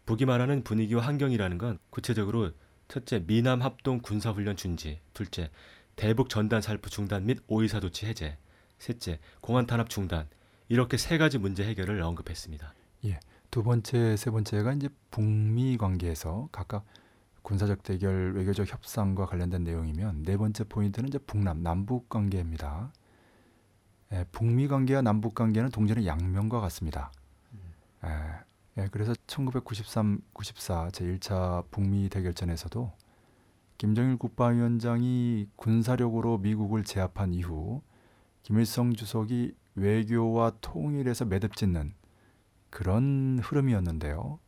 북이 말하는 분위기와 환경이라는 건 구체적으로 첫째 미남 합동 군사훈련 준지, 둘째 대북 전단 살포 중단 및 오이사 조치 해제, 셋째 공안 탄압 중단 이렇게 세 가지 문제 해결을 언급했습니다. 두 번째, 세 번째가 이제 북미 관계에서 각각 군사적 대결, 외교적 협상과 관련된 내용이면 네 번째 포인트는 이제 북남, 남북 관계입니다. 예, 북미 관계와 남북 관계는 동전의 양면과 같습니다. 예, 예, 그래서 1993, 94 제1차 북미 대결전에서도 김정일 국방위원장이 군사력으로 미국을 제압한 이후 김일성 주석이 외교와 통일에서 매듭 짓는 그런 흐름이었는데요.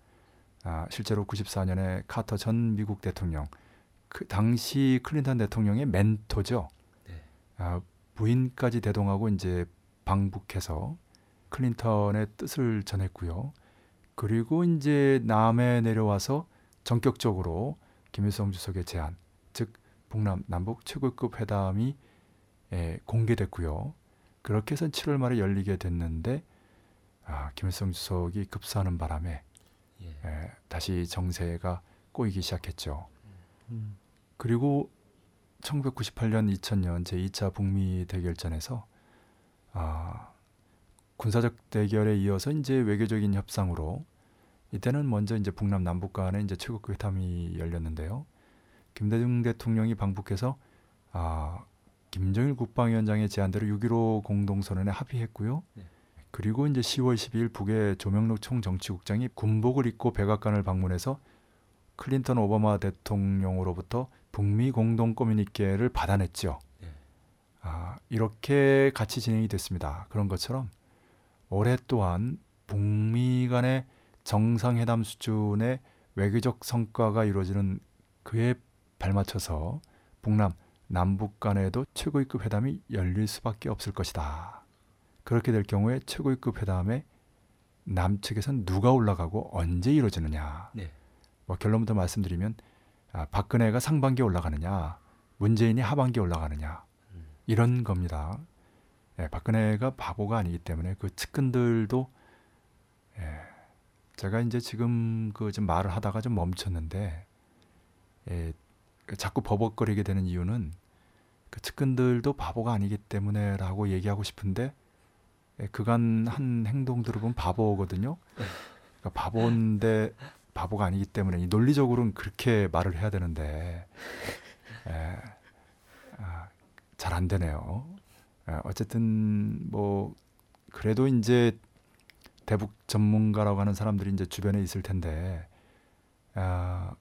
아, 실제로 94년에 카터 전 미국 대통령, 그 당시 클린턴 대통령의 멘토죠. 네. 아, 부인까지 대동하고 이제 방북해서 클린턴의 뜻을 전했고요. 그리고 이제 남해 내려와서 전격적으로 김일성 주석의 제안, 즉 북남 남북 최고급 회담이 예, 공개됐고요. 그렇게 해서 7월 말에 열리게 됐는데 아, 김일성 주석이 급사하는 바람에 예. 예, 다시 정세가 꼬이기 시작했죠. 그리고 1998년, 2000년 제2차 북미 대결전에서 아, 군사적 대결에 이어서 이제 외교적인 협상으로 이때는 먼저 이제 북남 남북 간의 이제 최고급 회담이 열렸는데요. 김대중 대통령이 방북해서 아, 김정일 국방위원장의 제안대로 6.15 공동선언에 합의했고요. 네. 그리고 이제 10월 12일 북의 조명록 총정치국장이 군복을 입고 백악관을 방문해서 클린턴 오바마 대통령으로부터 북미 공동 커뮤니케를 받아냈죠. 네. 아, 이렇게 같이 진행이 됐습니다. 그런 것처럼 올해 또한 북미 간의 정상회담 수준의 외교적 성과가 이루어지는 그에 발맞춰서 북남 남북 간에도 최고위급 회담이 열릴 수밖에 없을 것이다. 그렇게 될 경우에 최고위급 회담에 남측에선 누가 올라가고 언제 이루어지느냐. 네. 뭐 결론부터 말씀드리면 아, 박근혜가 상반기에 올라가느냐, 문재인이 하반기에 올라가느냐 음. 이런 겁니다. 예, 박근혜가 바보가 아니기 때문에 그 측근들도 예, 제가 이제 지금 그 좀 말을 하다가 좀 멈췄는데 예, 자꾸 버벅거리게 되는 이유는 그 측근들도 바보가 아니기 때문에라고 얘기하고 싶은데 예, 그간 한 행동들을 보면 바보거든요. 그러니까 바보인데 바보가 아니기 때문에 이 논리적으로는 그렇게 말을 해야 되는데 예, 아, 잘안 되네요. 예, 어쨌든 뭐 그래도 이제 대북 전문가라고 하는 사람들이 이제 주변에 있을 텐데 아,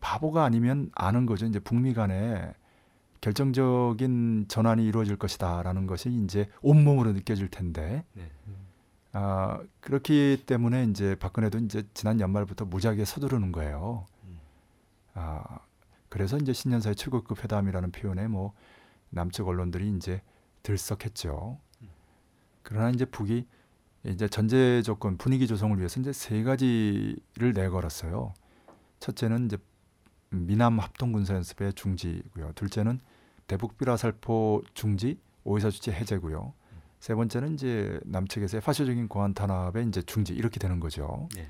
바보가 아니면 아는 거죠. 이제 북미 간에 결정적인 전환이 이루어질 것이다라는 것이 이제 온몸으로 느껴질 텐데 네. 아, 그렇기 때문에 이제 박근혜도 이제 지난 연말부터 무지하게 서두르는 거예요. 음. 아, 그래서 이제 신년사의 최고급 회담이라는 표현에 뭐 남측 언론들이 이제 들썩했죠. 그러나 이제 북이 이제 전제 조건 분위기 조성을 위해서 이제 세 가지를 내걸었어요. 첫째는 이제 미남 합동 군사 연습의 중지고요. 둘째는 대북 비라살포 중지, 오이사 주체 해제고요. 세 번째는 이제 남측에서의 파쇼적인 고안 탄압의 이제 중지 이렇게 되는 거죠. 네.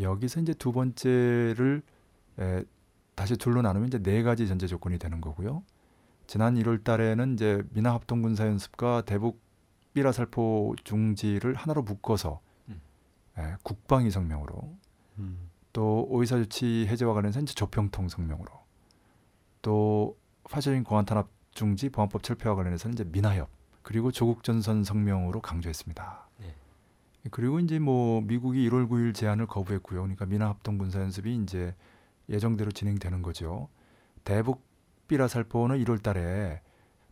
여기서 이제 두 번째를 에, 다시 둘로 나누면 이제 네 가지 전제 조건이 되는 거고요. 지난 1월 달에는 이제 미나 합동 군사 연습과 대북 삐라살포 중지를 하나로 묶어서 음. 예, 국방위 성명으로 음. 또 오이사 조치 해제와 관련해서 이제 조평통 성명으로 또 파쇼인 공안 탄압 중지 보안법 철폐와 관련해서는 이제 미나협 그리고 조국 전선 성명으로 강조했습니다. 네. 그리고 이제 뭐 미국이 1월 9일 제안을 거부했고요. 그러니까 미나 합동 군사 연습이 이제 예정대로 진행되는 거죠. 대북 삐라살포는 1월 달에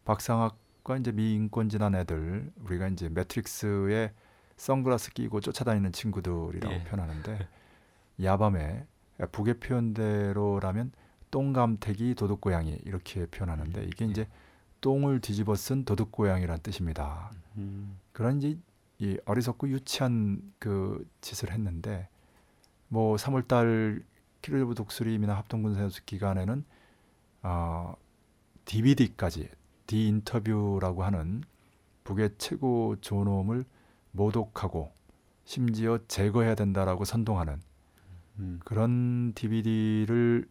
박상학과 이제 미 인권진한 애들 우리가 이제 매트릭스에 선글라스 끼고 쫓아다니는 친구들이라고 예. 표현하는데 야밤에 북의 표현대로라면 똥감태기 도둑고양이 이렇게 표현하는데 이게 이제 똥을 뒤집어 쓴 도둑 고양이란 뜻입니다. 음. 그런 이제 이 어리석고 유치한 그 짓을 했는데 뭐 3월달 키르브 독수리미나 합동군사연습 기간에는 어, DVD까지 디 인터뷰라고 하는 북의 최고 존엄을 모독하고 심지어 제거해야 된다라고 선동하는 음. 그런 DVD를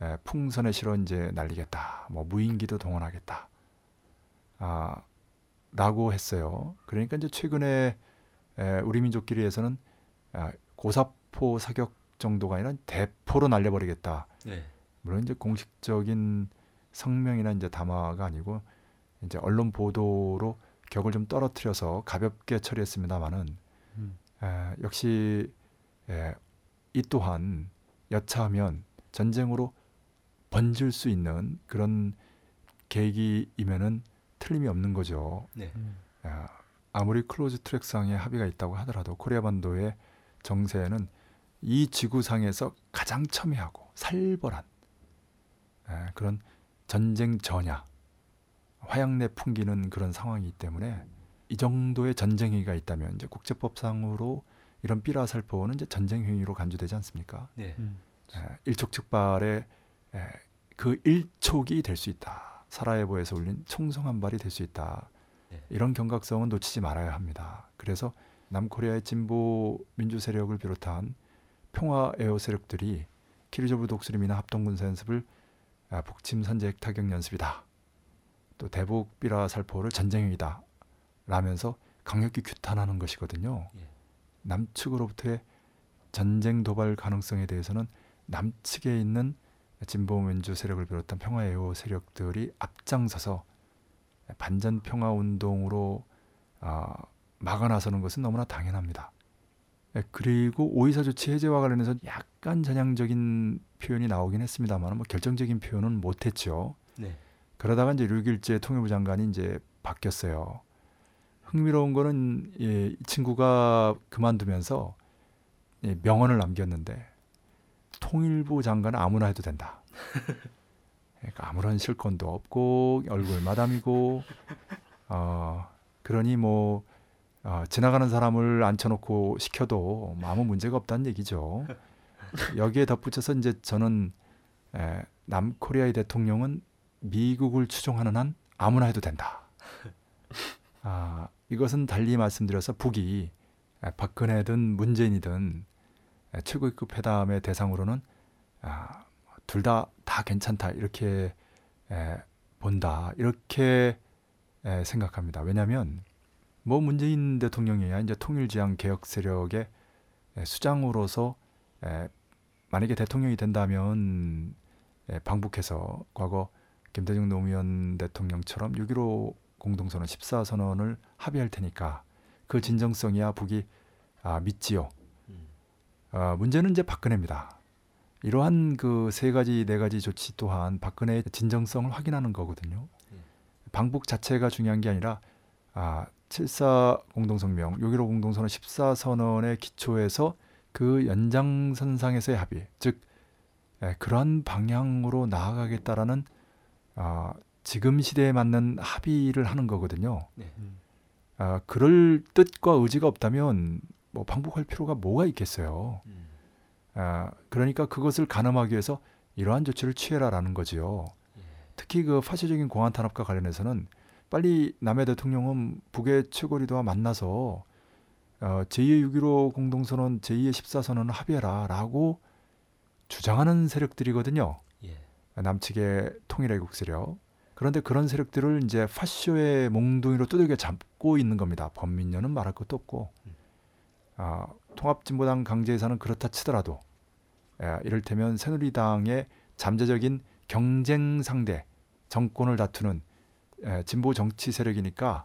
에, 풍선에 실어 이제 날리겠다. 뭐 무인기도 동원하겠다. 아, 라고 했어요. 그러니까 이제 최근에 에, 우리 민족끼리에서는 아, 고사포 사격 정도가 아니라 대포로 날려버리겠다. 네. 물론 이제 공식적인 성명이나 이제 담화가 아니고 이제 언론 보도로 격을 좀 떨어뜨려서 가볍게 처리했습니다만은 음. 에, 역시 에, 이 또한 여차하면 전쟁으로 번질 수 있는 그런 계기이면은 틀림이 없는 거죠. 네. 아, 아무리 close track상에 합의가 있다고 하더라도 코리아 반도의 정세는 이 지구상에서 가장 첨예하고 살벌한 에, 그런 전쟁 전야 화약내 풍기는 그런 상황이기 때문에 이 정도의 전쟁 행위가 있다면 이제 국제법상으로 이런 삐라살포는 이제 전쟁 행위로 간주되지 않습니까? 네. 에, 일촉즉발의 에, 그 일촉이 될 수 있다. 사라예보에서 울린 총성 한 발이 될 수 있다. 네. 이런 경각성은 놓치지 말아야 합니다. 그래서 남코리아의 진보 민주 세력을 비롯한 평화 애호 세력들이 키르조브 독수리미나 합동군사 연습을 아, 북침 선제 타격 연습이다. 또 대북 삐라 살포를 전쟁행위다. 라면서 강력히 규탄하는 것이거든요. 예. 남측으로부터의 전쟁 도발 가능성에 대해서는 남측에 있는 진보 민주 세력을 비롯한 평화 애호 세력들이 앞장서서 반전 평화 운동으로 아, 막아 나서는 것은 너무나 당연합니다. 예, 그리고 오이사 조치 해제와 관련해서 약간 전향적인 표현이 나오긴 했습니다만 뭐 결정적인 표현은 못했죠. 네. 그러다가 이제 6일째 통일부 장관이 이제 바뀌었어요. 흥미로운 거는 예, 이 친구가 그만두면서 예, 명언을 남겼는데 통일부 장관은 아무나 해도 된다. 그러니까 아무런 실권도 없고 얼굴 마담이고 어, 그러니 뭐 어, 지나가는 사람을 앉혀놓고 시켜도 뭐 아무 문제가 없다는 얘기죠. 여기에 덧붙여서 이제 저는 에, 남코리아의 대통령은 미국을 추종하는 한 아무나 해도 된다. 아, 이것은 달리 말씀드려서 북이 에, 박근혜든 문재인이든 에, 최고위급 회담의 대상으로는 아, 둘다다 괜찮다 이렇게 에, 본다 이렇게 에, 생각합니다. 왜냐하면 뭐 문재인 대통령이야 이제 통일지향 개혁 세력의 에, 수장으로서 에, 만약에 대통령이 된다면 에, 방북해서 과거 김대중 노무현 대통령처럼 6.15 공동선언 14선언을 합의할 테니까 그 진정성이야 북이 아, 믿지요. 음. 아, 문제는 이제 박근혜입니다. 이러한 그 세 가지 네 가지 조치 또한 박근혜의 진정성을 확인하는 거거든요. 예. 방북 자체가 중요한 게 아니라 아, 74 공동성명, 6.15 공동선언 14선언의 기초에서 그 연장선상에서의 합의, 즉 예, 그러한 방향으로 나아가겠다라는 아, 지금 시대에 맞는 합의를 하는 거거든요. 네. 아, 그럴 뜻과 의지가 없다면 뭐 방북할 필요가 뭐가 있겠어요. 음. 아, 그러니까 그것을 가늠하기 위해서 이러한 조치를 취해라라는 거지요. 예. 특히 그 파시적인 공안 탄압과 관련해서는 빨리 남의 대통령은 북의 최고리더와 만나서 어, 제2의 6.15 공동선언, 제2의 14선언을 합의해라라고 주장하는 세력들이거든요. 예. 남측의 통일애국 세력. 그런데 그런 세력들을 이제 파쇼의 몽둥이로 두들겨 잡고 있는 겁니다. 범민련은 말할 것도 없고 아, 통합진보당 강제에서는 그렇다 치더라도 예, 이를테면 새누리당의 잠재적인 경쟁 상대 정권을 다투는 예, 진보 정치 세력이니까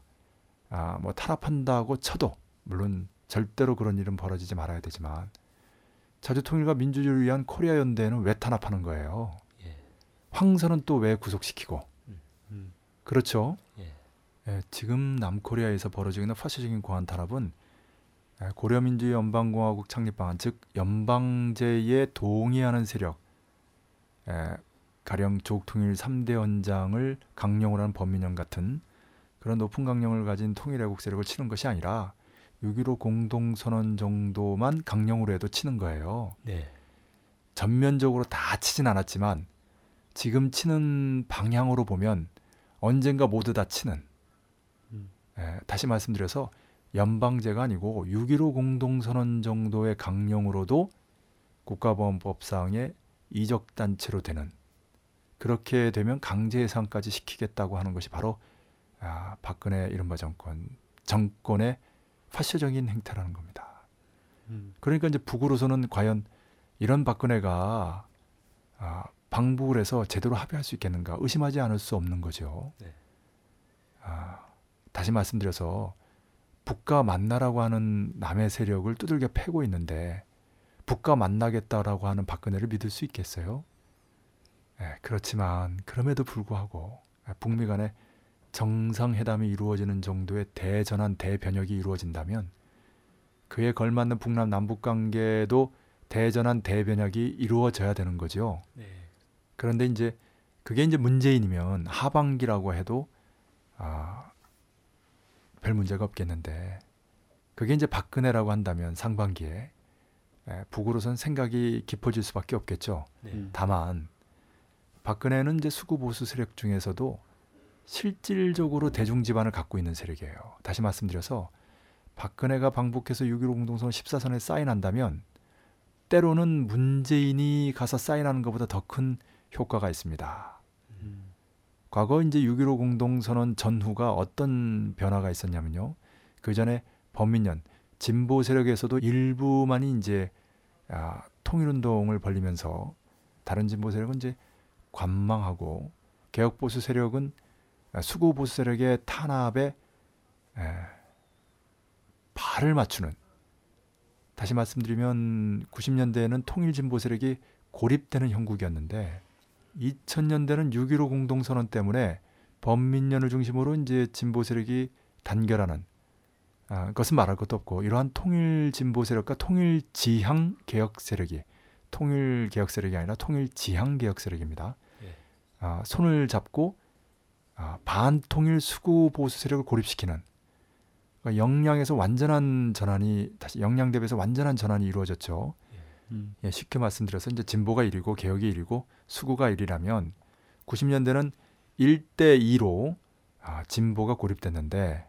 아, 뭐 탄압한다고 쳐도 물론 절대로 그런 일은 벌어지지 말아야 되지만 자주통일과 민주주의를 위한 코리아 연대는 왜 탄압하는 거예요? 예. 황선은 또 왜 구속시키고? 음. 그렇죠. 예. 예, 지금 남코리아에서 벌어지고 있는 파시적인 공안 탄압은 예, 고려민주주의 연방공화국 창립 방안, 즉 연방제에 동의하는 세력, 예, 가령 조국통일 3대 원장을 강령으로 하는 범민련 같은 그런 높은 강령을 가진 통일애국 세력을 치는 것이 아니라 6.15 공동선언 정도만 강령으로 해도 치는 거예요. 네. 전면적으로 다 치진 않았지만 지금 치는 방향으로 보면 언젠가 모두 다 치는 음. 예, 다시 말씀드려서 연방제가 아니고 6.15 공동선언 정도의 강령으로도 국가보안법상의 이적단체로 되는 그렇게 되면 강제해상까지 시키겠다고 하는 것이 바로 아, 박근혜 이른바 정권 정권의 파쇼적인 행태라는 겁니다. 음. 그러니까 이제 북으로서는 과연 이런 박근혜가 아, 방북을 해서 제대로 합의할 수 있겠는가 의심하지 않을 수 없는 거죠. 네. 아, 다시 말씀드려서 북과 만나라고 하는 남의 세력을 두들겨 패고 있는데 북과 만나겠다라고 하는 박근혜를 믿을 수 있겠어요? 예, 그렇지만 그럼에도 불구하고 예, 북미 간에 정상회담이 이루어지는 정도의 대전환 대변혁이 이루어진다면 그에 걸맞는 북남 남북 관계도 대전환 대변혁이 이루어져야 되는 거죠. 네. 그런데 이제 그게 이제 문재인이면 하반기라고 해도 아, 별 문제가 없겠는데 그게 이제 박근혜라고 한다면 상반기에 에, 북으로선 생각이 깊어질 수밖에 없겠죠. 네. 음. 다만 박근혜는 이제 수구 보수 세력 중에서도 실질적으로 대중 지반을 갖고 있는 세력이에요. 다시 말씀드려서 박근혜가 방북해서 6.15 공동선 14선에 사인한다면 때로는 문재인이 가서 사인하는 것보다 더 큰 효과가 있습니다. 음. 과거 이제 6.15 공동선언 전후가 어떤 변화가 있었냐면요. 그 전에 범민련 진보 세력에서도 일부만이 이제 아, 통일운동을 벌리면서 다른 진보 세력은 이제 관망하고 개혁 보수 세력은 아, 수구 보수 세력의 탄압에 에, 발을 맞추는 다시 말씀드리면 90년대에는 통일 진보 세력이 고립되는 형국이었는데 2000년대는 6.15 공동선언 때문에 범민련을 중심으로 이제 진보 세력이 단결하는 아, 그것은 말할 것도 없고 이러한 통일 진보 세력과 통일 지향 개혁 세력이 통일 개혁 세력이 아니라 통일 지향 개혁 세력입니다. 예. 아, 손을 잡고 아, 반통일 수구 보수 세력을 고립시키는 그러니까 역량에서 완전한 전환이 다시 역량 대비해서 완전한 전환이 이루어졌죠. 음. 예, 쉽게 말씀드려서 이제 진보가 1이고 개혁이 1이고 수구가 1이라면 90년대는 1대 2로 아, 진보가 고립됐는데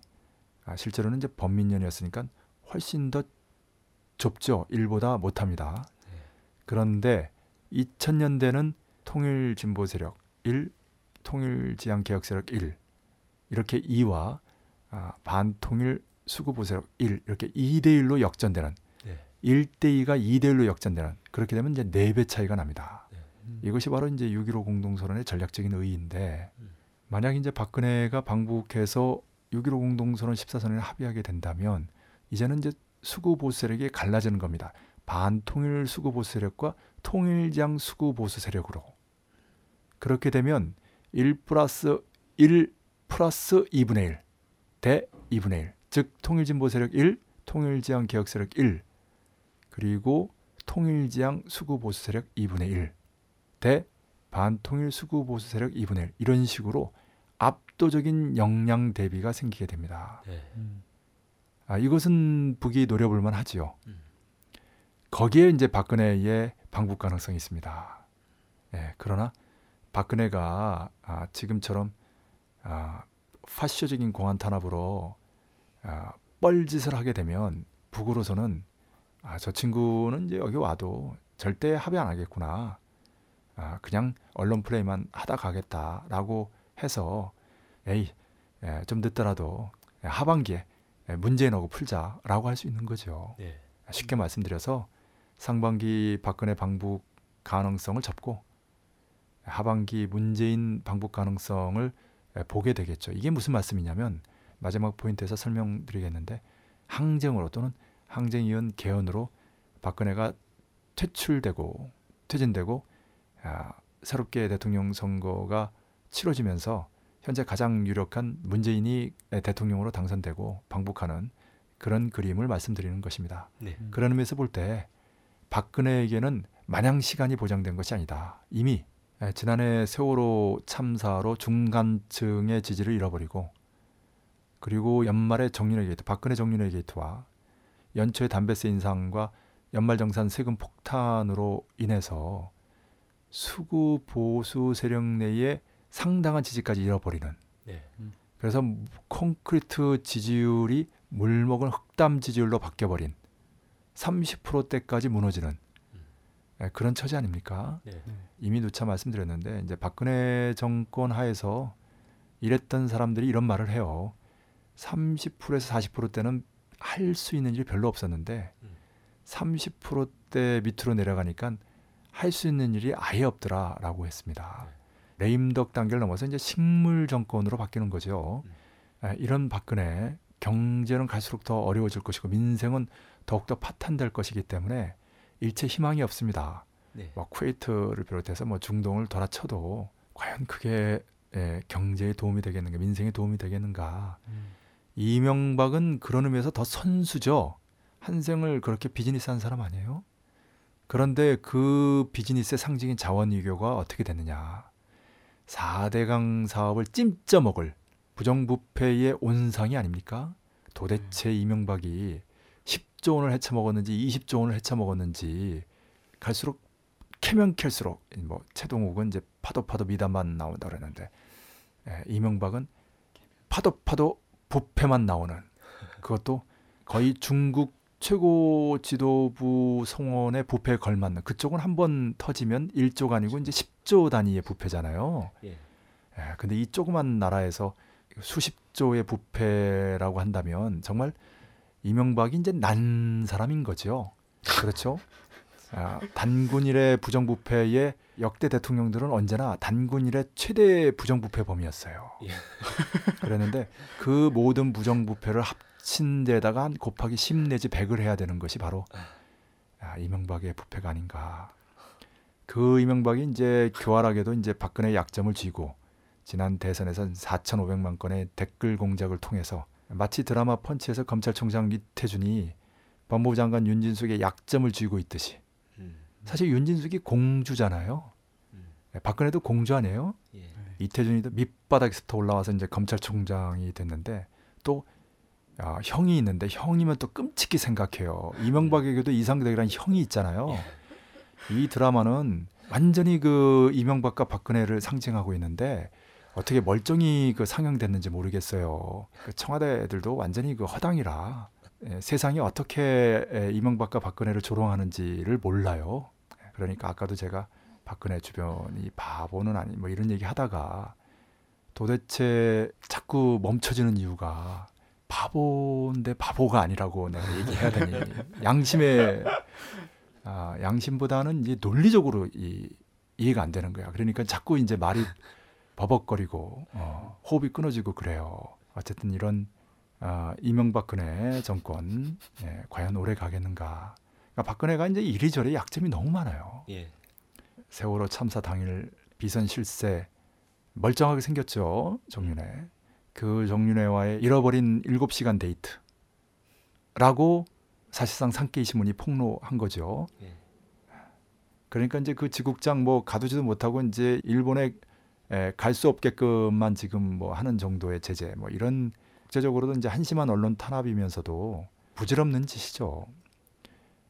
아, 실제로는 이제 범민련이었으니까 훨씬 더 좁죠. 1보다 못합니다. 네. 그런데 2000년대는 통일 진보 세력 1, 통일 지향 개혁 세력 1 이렇게 2와 아, 반통일 수구보 세력 1 이렇게 2대 1로 역전되는 네. 1대 2가 2대 1로 역전되는 그렇게 되면 이제 4배 차이가 납니다. 음. 이것이 바로 이제 6.15 공동선언의 전략적인 의의인데 음. 만약 이제 박근혜가 방북해서 6.15 공동선언 14선에 합의하게 된다면 이제는 이제 수구 보수 세력이 갈라지는 겁니다. 반통일 수구 보수 세력과 통일장 수구 보수 세력으로 그렇게 되면 1 플러스 1 플러스 2분의 1 대 2분의 1. 즉 통일진보 세력 1, 통일지향 개혁 세력 1, 그리고 통일지향 수구 보수 세력 2분의 1 대 반통일 수구 보수 세력 2분의 1 이런 식으로 압도적인 역량 대비가 생기게 됩니다. 네. 음. 아, 이것은 북이 노려볼 만하지요. 음. 거기에 이제 박근혜의 방북 가능성이 있습니다. 예, 그러나 박근혜가 아, 지금처럼 아, 파쇼적인 공안 탄압으로 아, 뻘짓을 하게 되면 북으로서는 아, 저 친구는 이제 여기 와도 절대 합의 안 하겠구나. 아, 그냥 언론 플레이만 하다 가겠다라고 해서 에이 예, 좀 늦더라도 하반기에 예, 문재인 하고 풀자라고 할 수 있는 거죠. 네. 쉽게 말씀드려서 상반기 박근혜 방북 가능성을 접고 하반기 문재인 방북 가능성을 예, 보게 되겠죠. 이게 무슨 말씀이냐면 마지막 포인트에서 설명드리겠는데 항쟁으로 또는 항쟁이은 개헌으로 박근혜가 퇴출되고 퇴진되고 아, 새롭게 대통령 선거가 치러지면서 현재 가장 유력한 문재인이 대통령으로 당선되고 방북하는 그런 그림을 말씀드리는 것입니다. 네. 그런 의미에서 볼 때 박근혜에게는 마냥 시간이 보장된 것이 아니다. 이미 에, 지난해 세월호 참사로 중간층의 지지를 잃어버리고 그리고 연말에 정윤회 게이트, 박근혜 정윤회 게이트와 연초에 담배세 인상과 연말정산 세금 폭탄으로 인해서 수구 보수 세력 내에 상당한 지지까지 잃어버리는 네. 그래서 콘크리트 지지율이 물먹은 흑담 지지율로 바뀌어버린 30%대까지 무너지는 예, 그런 처지 아닙니까? 네. 이미 누차 말씀드렸는데 이제 박근혜 정권 하에서 일했던 사람들이 이런 말을 해요. 30%에서 40%대는 할 수 있는 일이 별로 없었는데 음. 30%대 밑으로 내려가니까 할 수 있는 일이 아예 없더라라고 했습니다. 레임덕 단계를 넘어서 이제 식물 정권으로 바뀌는 거죠. 음. 에, 이런 박근혜 경제는 갈수록 더 어려워질 것이고 민생은 더욱더 파탄될 것이기 때문에 일체 희망이 없습니다. 네. 뭐 쿠웨이트를 비롯해서 뭐 중동을 돌아쳐도 과연 그게 에, 경제에 도움이 되겠는가, 민생에 도움이 되겠는가? 이명박은 그런 의미에서 더 선수죠. 한 생을 그렇게 비즈니스한 사람 아니에요? 그런데 그 비즈니스의 상징인 자원외교가 어떻게 됐느냐? 4대강 사업을 찜쪄 먹을 부정부패의 온상이 아닙니까? 도대체 이명박이 10조 원을 헤쳐먹었는지 20조 원을 헤쳐먹었는지 갈수록 캐면 캘수록 뭐 최동욱은 이제 파도 파도 미담만 나온다 그랬는데 예, 이명박은 파도 파도 부패만 나오는 그것도 거의 중국 최고 지도부 성원의 부패에 걸맞는 그쪽은 한 번 터지면 1조가 아니고 이제 10조 단위의 부패잖아요. 예. 예, 근데 이 조그만 나라에서 수십 조의 부패라고 한다면 정말 이명박이 이제 난 사람인 거죠. 그렇죠? 아, 단군일의 부정부패의 역대 대통령들은 언제나 단군일의 최대 부정부패범이었어요. 예. 그랬는데 그 모든 부정부패를 합 친 데다가 한 곱하기 10 내지 100을 해야 되는 것이 바로 아, 이명박의 부패가 아닌가. 그 이명박이 이제 교활하게도 이제 박근혜 약점을 쥐고 지난 대선에서 4,500만 건의 댓글 공작을 통해서 마치 드라마 펀치에서 검찰총장 이태준이 법무부 장관 윤진숙의 약점을 쥐고 있듯이 음. 사실 윤진숙이 공주잖아요. 음. 네, 박근혜도 공주 아니에요? 예. 이태준이도 밑바닥에서부터 올라와서 이제 검찰총장이 됐는데 또 아, 형이 있는데 형이면 또 끔찍히 생각해요. 이명박에게도 이상덕이라는 형이 있잖아요. 이 드라마는 완전히 그 이명박과 박근혜를 상징하고 있는데 어떻게 멀쩡히 그 상영됐는지 모르겠어요. 그 청와대 애들도 완전히 그 허당이라 예, 세상이 어떻게 에, 이명박과 박근혜를 조롱하는지를 몰라요. 그러니까 아까도 제가 박근혜 주변이 바보는 아니 뭐 이런 얘기 하다가 도대체 자꾸 멈춰지는 이유가 바보인데 바보가 아니라고 내가 얘기해야 되니 양심의 아, 양심보다는 이제 논리적으로 이, 이해가 안 되는 거야. 그러니까 자꾸 이제 말이 버벅거리고 어, 호흡이 끊어지고 그래요. 어쨌든 이런 아, 이명박근혜 정권 예, 과연 오래 가겠는가? 그러니까 박근혜가 이제 이리저리 약점이 너무 많아요. 예. 세월호 참사 당일 비선 실세 멀쩡하게 생겼죠 정윤회 그 정윤회와의 잃어버린 7시간 데이트라고 사실상 산케이 신문이 폭로한 거죠 예. 그러니까 이제 그 지국장 뭐 가두지도 못하고 이제 일본에 갈 수 없게끔만 지금 뭐 하는 정도의 제재 뭐 이런 국제적으로도 이제 한심한 언론 탄압이면서도 부질없는 짓이죠.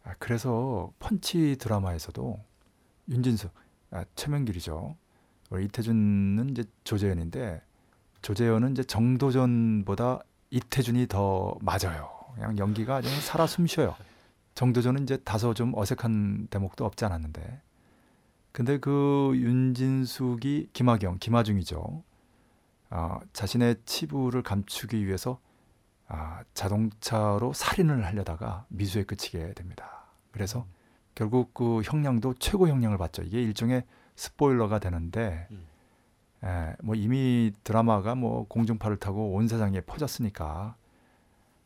아, 그래서 펀치 드라마에서도 윤진수, 아, 최명길이죠. 이태준은 이제 조재현인데 조재현은 이제 정도전보다 이태준이 더 맞아요. 그냥 연기가 아주 살아 숨쉬어요. 정도전은 이제 다소 좀 어색한 대목도 없지 않았는데 근데 그 윤진숙이 김하경, 김하중이죠. 어, 자신의 치부를 감추기 위해서 아, 자동차로 살인을 하려다가 미수에 그치게 됩니다. 그래서 결국 그 형량도 최고 형량을 받죠. 이게 일종의 스포일러가 되는데 음. 에, 뭐 이미 드라마가 뭐 공중파를 타고 온 세상에 퍼졌으니까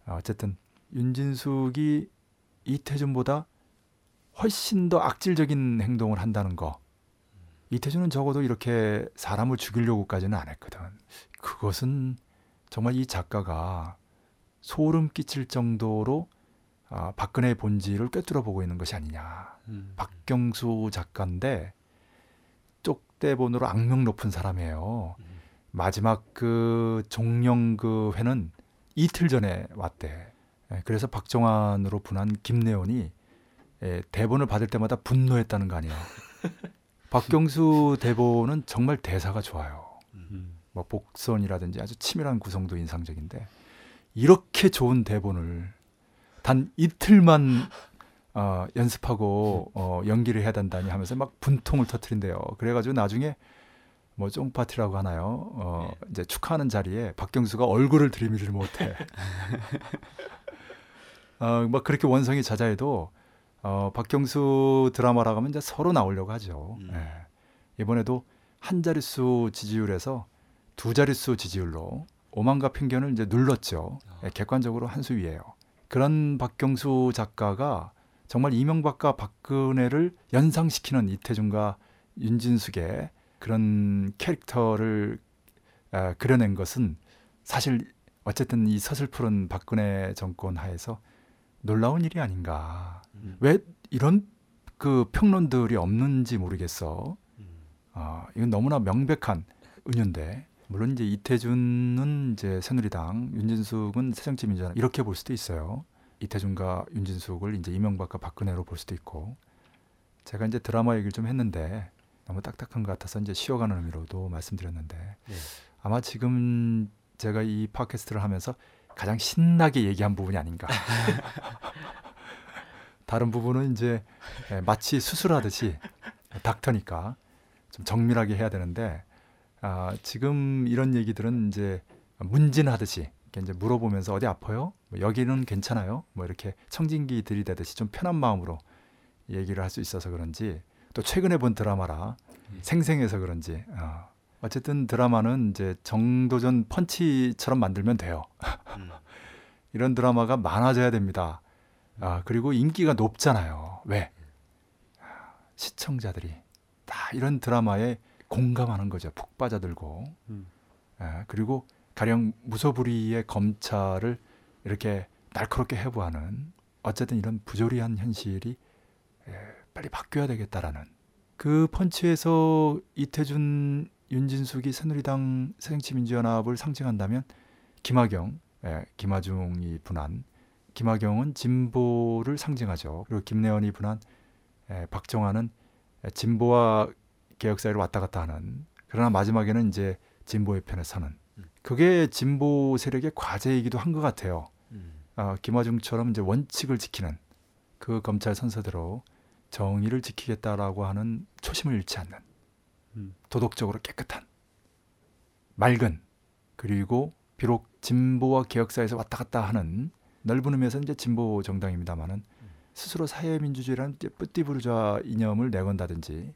어, 어쨌든 윤진숙이 이태준보다 훨씬 더 악질적인 행동을 한다는 거. 이태준은 적어도 이렇게 사람을 죽이려고까지는 안 했거든. 그것은 정말 이 작가가 소름 끼칠 정도로 아, 박근혜의 본질을 꿰뚫어 보고 있는 것이 아니냐. 음. 박경수 작가인데 쪽대본으로 악명 높은 사람이에요. 음. 마지막 그 종영 그 회는 이틀 전에 왔대. 예, 그래서 박정환으로 분한 김래원이 예, 대본을 받을 때마다 분노했다는 거 아니야. 박경수 대본은 정말 대사가 좋아요. 음. 뭐 복선이라든지 아주 치밀한 구성도 인상적인데 이렇게 좋은 대본을 단 이틀만 어, 연습하고 어, 연기를 해야 된다니 하면서 막 분통을 터트린대요. 그래가지고 나중에 뭐 쫑파티라고 하나요? 어, 이제 축하하는 자리에 박경수가 얼굴을 들이밀지 못해. 어, 뭐 그렇게 원성이 자자해도 어, 박경수 드라마라고 하면 이제 서로 나오려고 하죠. 음. 예. 이번에도 한 자릿수 지지율에서 두 자릿수 지지율로 오만과 편견을 이제 눌렀죠. 예, 객관적으로 한 수 위에요. 그런 박경수 작가가 정말 이명박과 박근혜를 연상시키는 이태준과 윤진숙의 그런 캐릭터를 아, 그려낸 것은 사실 어쨌든 이 서슬푸른 박근혜 정권 하에서 놀라운 일이 아닌가. 음. 왜 이런 그 평론들이 없는지 모르겠어. 음. 아, 이건 너무나 명백한 은유인데 물론 이제 이태준은 이제 새누리당, 윤진숙은 새정치민주당 이렇게 볼 수도 있어요. 이태준과 윤진숙을 이제 이명박과 박근혜로 볼 수도 있고 제가 이제 드라마 얘기를 좀 했는데 너무 딱딱한 것 같아서 이제 쉬어가는 의미로도 말씀드렸는데 네. 아마 지금 제가 이 팟캐스트를 하면서 가장 신나게 얘기한 부분이 아닌가. 다른 부분은 이제 예, 마치 수술하듯이 닥터니까 좀 정밀하게 해야 되는데 아, 지금 이런 얘기들은 이제 문진하듯이 이렇게 이제 물어보면서 어디 아파요? 뭐 여기는 괜찮아요? 뭐 이렇게 청진기 들이대듯이 좀 편한 마음으로 얘기를 할 수 있어서 그런지 또 최근에 본 드라마라 생생해서 그런지 어, 어쨌든 드라마는 이제 정도전 펀치처럼 만들면 돼요. 음. 이런 드라마가 많아져야 됩니다. 아, 그리고 인기가 높잖아요. 왜? 아, 시청자들이 다 이런 드라마에 공감하는 거죠. 푹 빠져들고. 음. 아, 그리고 가령 무소불위의 검찰을 이렇게 날카롭게 해부하는 어쨌든 이런 부조리한 현실이 에, 빨리 바뀌어야 되겠다라는 그 펀치에서 이태준, 윤진숙이 새누리당 새정치민주연합을 상징한다면 김학영, 예, 김하중이 분한 김하경은 진보를 상징하죠. 그리고 김래원이 분한 에, 박정환은 에, 진보와 개혁 사이를 왔다 갔다 하는 그러나 마지막에는 이제 진보의 편에 서는 그게 진보 세력의 과제이기도 한 것 같아요. 음. 아, 김하중처럼 이제 원칙을 지키는 그 검찰 선서대로 정의를 지키겠다라고 하는 초심을 잃지 않는 음. 도덕적으로 깨끗한 맑은 그리고 비록 진보와 개혁사에서 왔다 갔다 하는 넓은 의미에서 이제 진보 정당입니다만은 스스로 사회민주주의라는 이제 뿌띠부르좌 이념을 내건다든지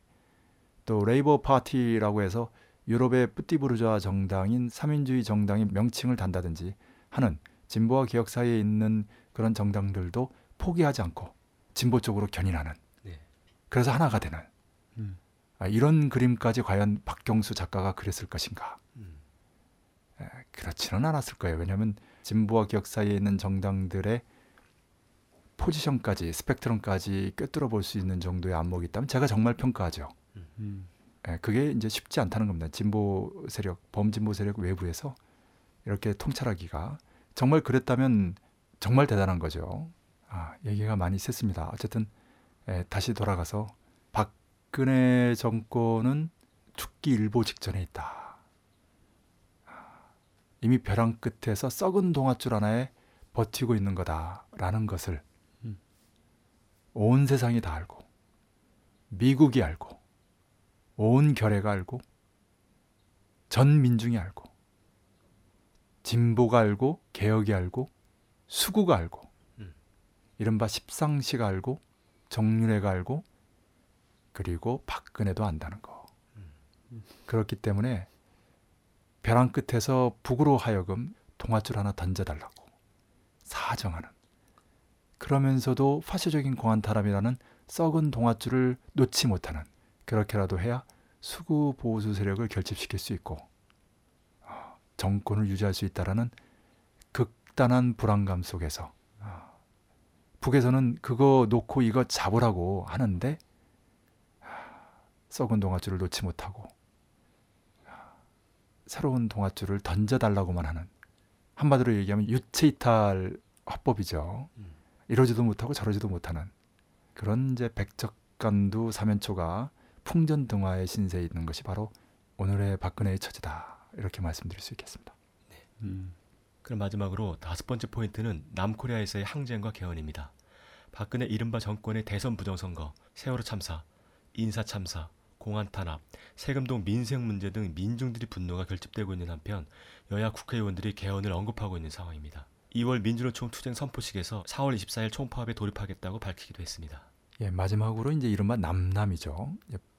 또 레이버 파티라고 해서 유럽의 뿌띠부르좌 정당인 사민주의 정당의 명칭을 단다든지 하는 진보와 개혁 사이에 있는 그런 정당들도 포기하지 않고 진보 쪽으로 견인하는 네. 그래서 하나가 되는 음. 아, 이런 그림까지 과연 박경수 작가가 그렸을 것인가? 음. 에, 그렇지는 않았을 거예요. 왜냐하면 진보와 개혁 사이에 있는 정당들의 포지션까지 스펙트럼까지 꿰뚫어 볼 수 있는 정도의 안목이 있다면 제가 정말 평가하죠. 음. 에, 그게 이제 쉽지 않다는 겁니다. 진보 세력, 범진보 세력 외부에서 이렇게 통찰하기가 정말 그랬다면 정말 대단한 거죠. 아, 얘기가 많이 셌습니다. 어쨌든 에, 다시 돌아가서 박근혜 정권은 죽기 일보 직전에 있다. 아, 이미 벼랑 끝에서 썩은 동아줄 하나에 버티고 있는 거다라는 것을 음. 온 세상이 다 알고 미국이 알고 온 결애가 알고 전 민중이 알고 진보가 알고 개혁이 알고 수구가 알고 음. 이른바 십상시가 알고 정윤회가 알고 그리고 박근혜도 안다는 거. 그렇기 때문에 벼랑 끝에서 북으로 하여금 동아줄 하나 던져달라고 사정하는 그러면서도 파시적인 공안 타람이라는 썩은 동아줄을 놓지 못하는 그렇게라도 해야 수구 보수 세력을 결집시킬 수 있고 어, 정권을 유지할 수 있다라는 극단한 불안감 속에서 어, 북에서는 그거 놓고 이거 잡으라고 하는데 아, 썩은 동아줄을 놓지 못하고 아, 새로운 동아줄을 던져달라고만 하는 한마디로 얘기하면 유체이탈 화법이죠. 음. 이러지도 못하고 저러지도 못하는 그런 이제 백적간두 사면초가 풍전등화의 신세에 있는 것이 바로 오늘의 박근혜의 처지다 이렇게 말씀드릴 수 있겠습니다. 음. 그럼 마지막으로 다섯 번째 포인트는 남코리아에서의 항쟁과 개헌입니다. 박근혜 이른바 정권의 대선 부정선거, 세월호 참사, 인사 참사, 공안 탄압, 세금동 민생 문제 등 민중들이 분노가 결집되고 있는 한편 여야 국회의원들이 개헌을 언급하고 있는 상황입니다. 2월 민주노총 투쟁 선포식에서 4월 24일 총파업에 돌입하겠다고 밝히기도 했습니다. 예, 마지막으로 이제 이른바 남남이죠.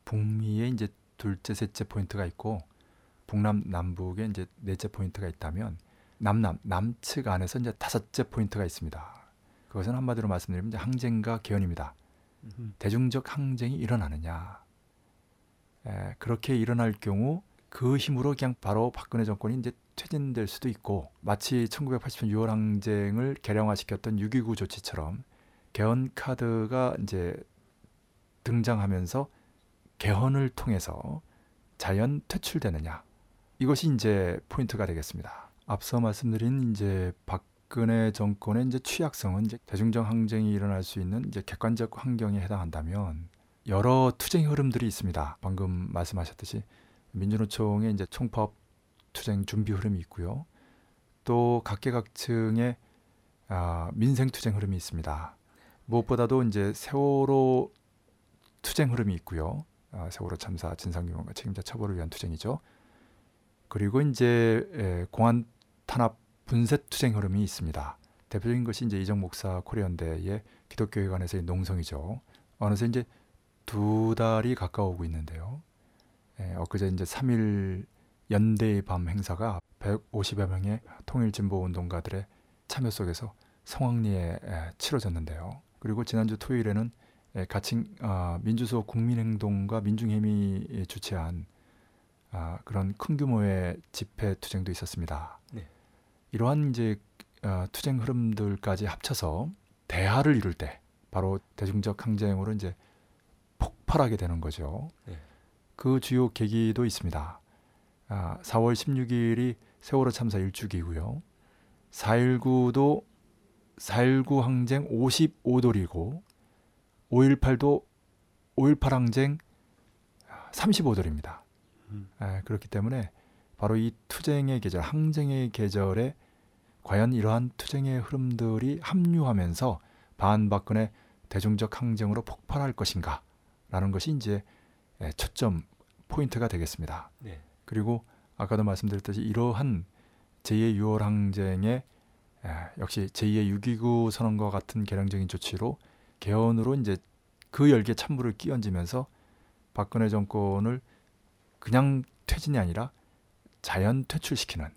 예, 북미의 이제 둘째, 셋째 포인트가 있고 북남 남북에 이제 넷째 포인트가 있다면 남남 남측 안에서 이제 다섯째 포인트가 있습니다. 그것은 한마디로 말씀드리면 이제 항쟁과 개헌입니다. 대중적 항쟁이 일어나느냐. 에, 그렇게 일어날 경우 그 힘으로 그냥 바로 박근혜 정권이 이제 퇴진될 수도 있고 마치 1980년 6월 항쟁을 개량화시켰던 6.29 조치처럼 개헌 카드가 이제 등장하면서 개헌을 통해서 자연 퇴출되느냐 이것이 이제 포인트가 되겠습니다. 앞서 말씀드린 이제 박근혜 정권의 이제 취약성은 이제 대중적 항쟁이 일어날 수 있는 이제 객관적 환경에 해당한다면 여러 투쟁 흐름들이 있습니다. 방금 말씀하셨듯이 민주노총의 이제 총파업 투쟁 준비 흐름이 있고요. 또 각계각층의 아, 민생 투쟁 흐름이 있습니다. 무엇보다도 이제 세월호 투쟁 흐름이 있고요. 아, 세월호 참사 진상규명과 책임자 처벌을 위한 투쟁이죠. 그리고 이제 에, 공안 탄압 분쇄 투쟁 흐름이 있습니다. 대표적인 것이 이제 이정 목사 코리안대의 기독교회관에서의 농성이죠. 어느새 이제 두 달이 가까워오고 있는데요. 에, 엊그제 이제 3일 연대의 밤 행사가 150여 명의 통일 진보 운동가들의 참여 속에서 성황리에 에, 치러졌는데요. 그리고 지난주 토요일에는 에, 가칭 아, 민주수호 국민행동과 민중회미 주최한 아, 그런 큰 규모의 집회 투쟁도 있었습니다. 네. 이러한 이제 아, 투쟁 흐름들까지 합쳐서 대화를 이룰 때 바로 대중적 항쟁으로 이제 폭발하게 되는 거죠. 네. 그 주요 계기도 있습니다. 아, 4월 16일이 세월호 참사 일주기고요. 4.19도 4.19 항쟁 55돌이고 5.18도 5.18 항쟁 35돌입니다. 음. 아, 그렇기 때문에 바로 이 투쟁의 계절, 항쟁의 계절에 과연 이러한 투쟁의 흐름들이 합류하면서 반박근혜 대중적 항쟁으로 폭발할 것인가라는 것이 이제 예, 초점 포인트가 되겠습니다. 네. 그리고 아까도 말씀드렸듯이 이러한 제2의 6월 항쟁의 에, 역시 제2의 6.29 선언과 같은 개량적인 조치로 개헌으로 이제 그 열기에 찬물을 끼얹으면서 박근혜 정권을 그냥 퇴진이 아니라 자연 퇴출시키는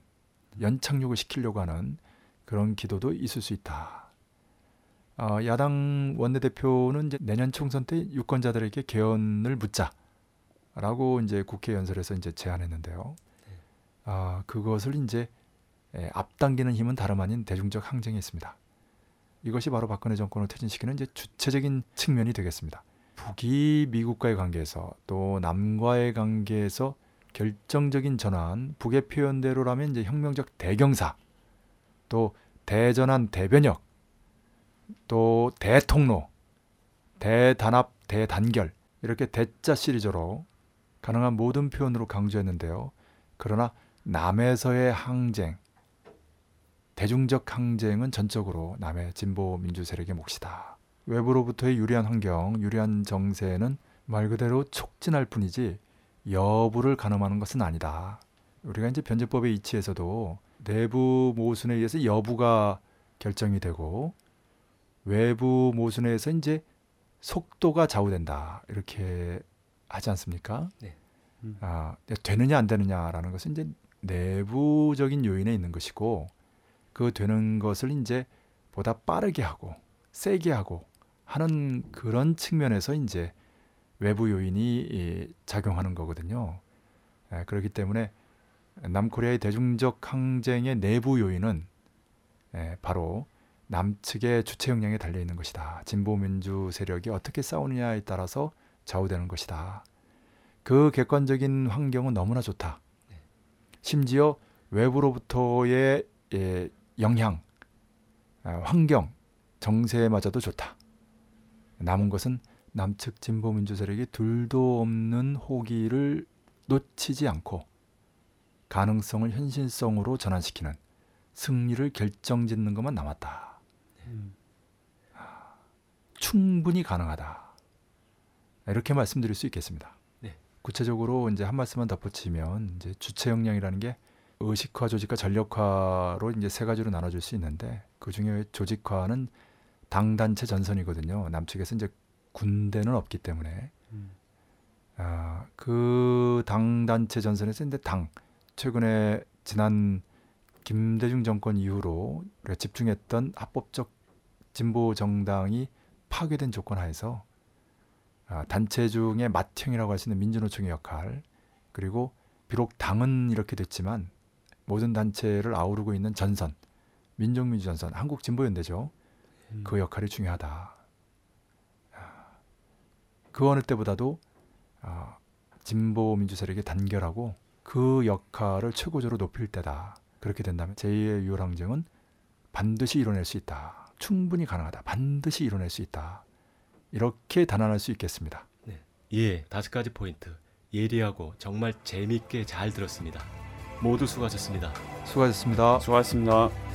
연착륙을 시키려고 하는 그런 기도도 있을 수 있다. 어, 야당 원내대표는 이제 내년 총선 때 유권자들에게 개헌을 묻자라고 이제 국회 연설에서 이제 제안했는데요. 아, 그것을 이제 에, 앞당기는 힘은 다름 아닌 대중적 항쟁이 있습니다. 이것이 바로 박근혜 정권을 퇴진시키는 이제 주체적인 측면이 되겠습니다. 북이 미국과의 관계에서 또 남과의 관계에서 결정적인 전환, 북의 표현대로라면 이제 혁명적 대경사, 또 대전환 대변역, 또 대통로, 대단합, 대단결 이렇게 대자 시리즈로 가능한 모든 표현으로 강조했는데요. 그러나 남에서의 항쟁, 대중적 항쟁은 전적으로 남의 진보 민주 세력의 몫이다. 외부로부터의 유리한 환경, 유리한 정세는 말 그대로 촉진할 뿐이지 여부를 가늠하는 것은 아니다. 우리가 이제 변제법의 이치에서도 내부 모순에 의해서 여부가 결정이 되고 외부 모순에 의해서 이제 속도가 좌우된다 이렇게 하지 않습니까? 네. 음. 아, 되느냐 안 되느냐라는 것은 이제 내부적인 요인에 있는 것이고 그 되는 것을 이제 보다 빠르게 하고 세게 하고 하는 그런 측면에서 이제 외부 요인이 이, 작용하는 거거든요. 예, 그렇기 때문에 남코리아의 대중적 항쟁의 내부 요인은 예, 바로 남측의 주체 역량에 달려 있는 것이다. 진보 민주 세력이 어떻게 싸우느냐에 따라서 좌우되는 것이다. 그 객관적인 환경은 너무나 좋다. 심지어 외부로부터의 예, 영향, 아, 환경, 정세마저도 좋다. 남은 것은 남측 진보 민주 세력이 둘도 없는 호기를 놓치지 않고 가능성을 현실성으로 전환시키는 승리를 결정짓는 것만 남았다. 음. 충분히 가능하다. 이렇게 말씀드릴 수 있겠습니다. 네. 구체적으로 이제 한 말씀만 덧붙이면 이제 주체 역량이라는 게 의식화, 조직화, 전력화로 이제 세 가지로 나눠질 수 있는데 그 중에 조직화는 당 단체 전선이거든요. 남측에서 이제 군대는 없기 때문에 음. 아, 그 당 단체 전선에서 이제 당 최근에 지난 김대중 정권 이후로 우리가 집중했던 합법적 진보 정당이 파괴된 조건 하에서 아, 단체 중에 맏형이라고 할 수 있는 민주노총의 역할 그리고 비록 당은 이렇게 됐지만 모든 단체를 아우르고 있는 전선 민족민주 전선 한국 진보연대죠 음. 그 역할이 중요하다. 아, 그 어느 때보다도 아, 진보 민주 세력이 단결하고 그 역할을 최고조로 높일 때다. 그렇게 된다면 제2의 유월항쟁은 반드시 이뤄낼 수 있다. 충분히 가능하다. 반드시 이뤄낼 수 있다. 이렇게 단언할 수 있겠습니다. 예, 다섯 가지 포인트 예리하고 정말 재밌게 잘 들었습니다. 모두 수고하셨습니다. 수고하셨습니다. 수고하셨습니다.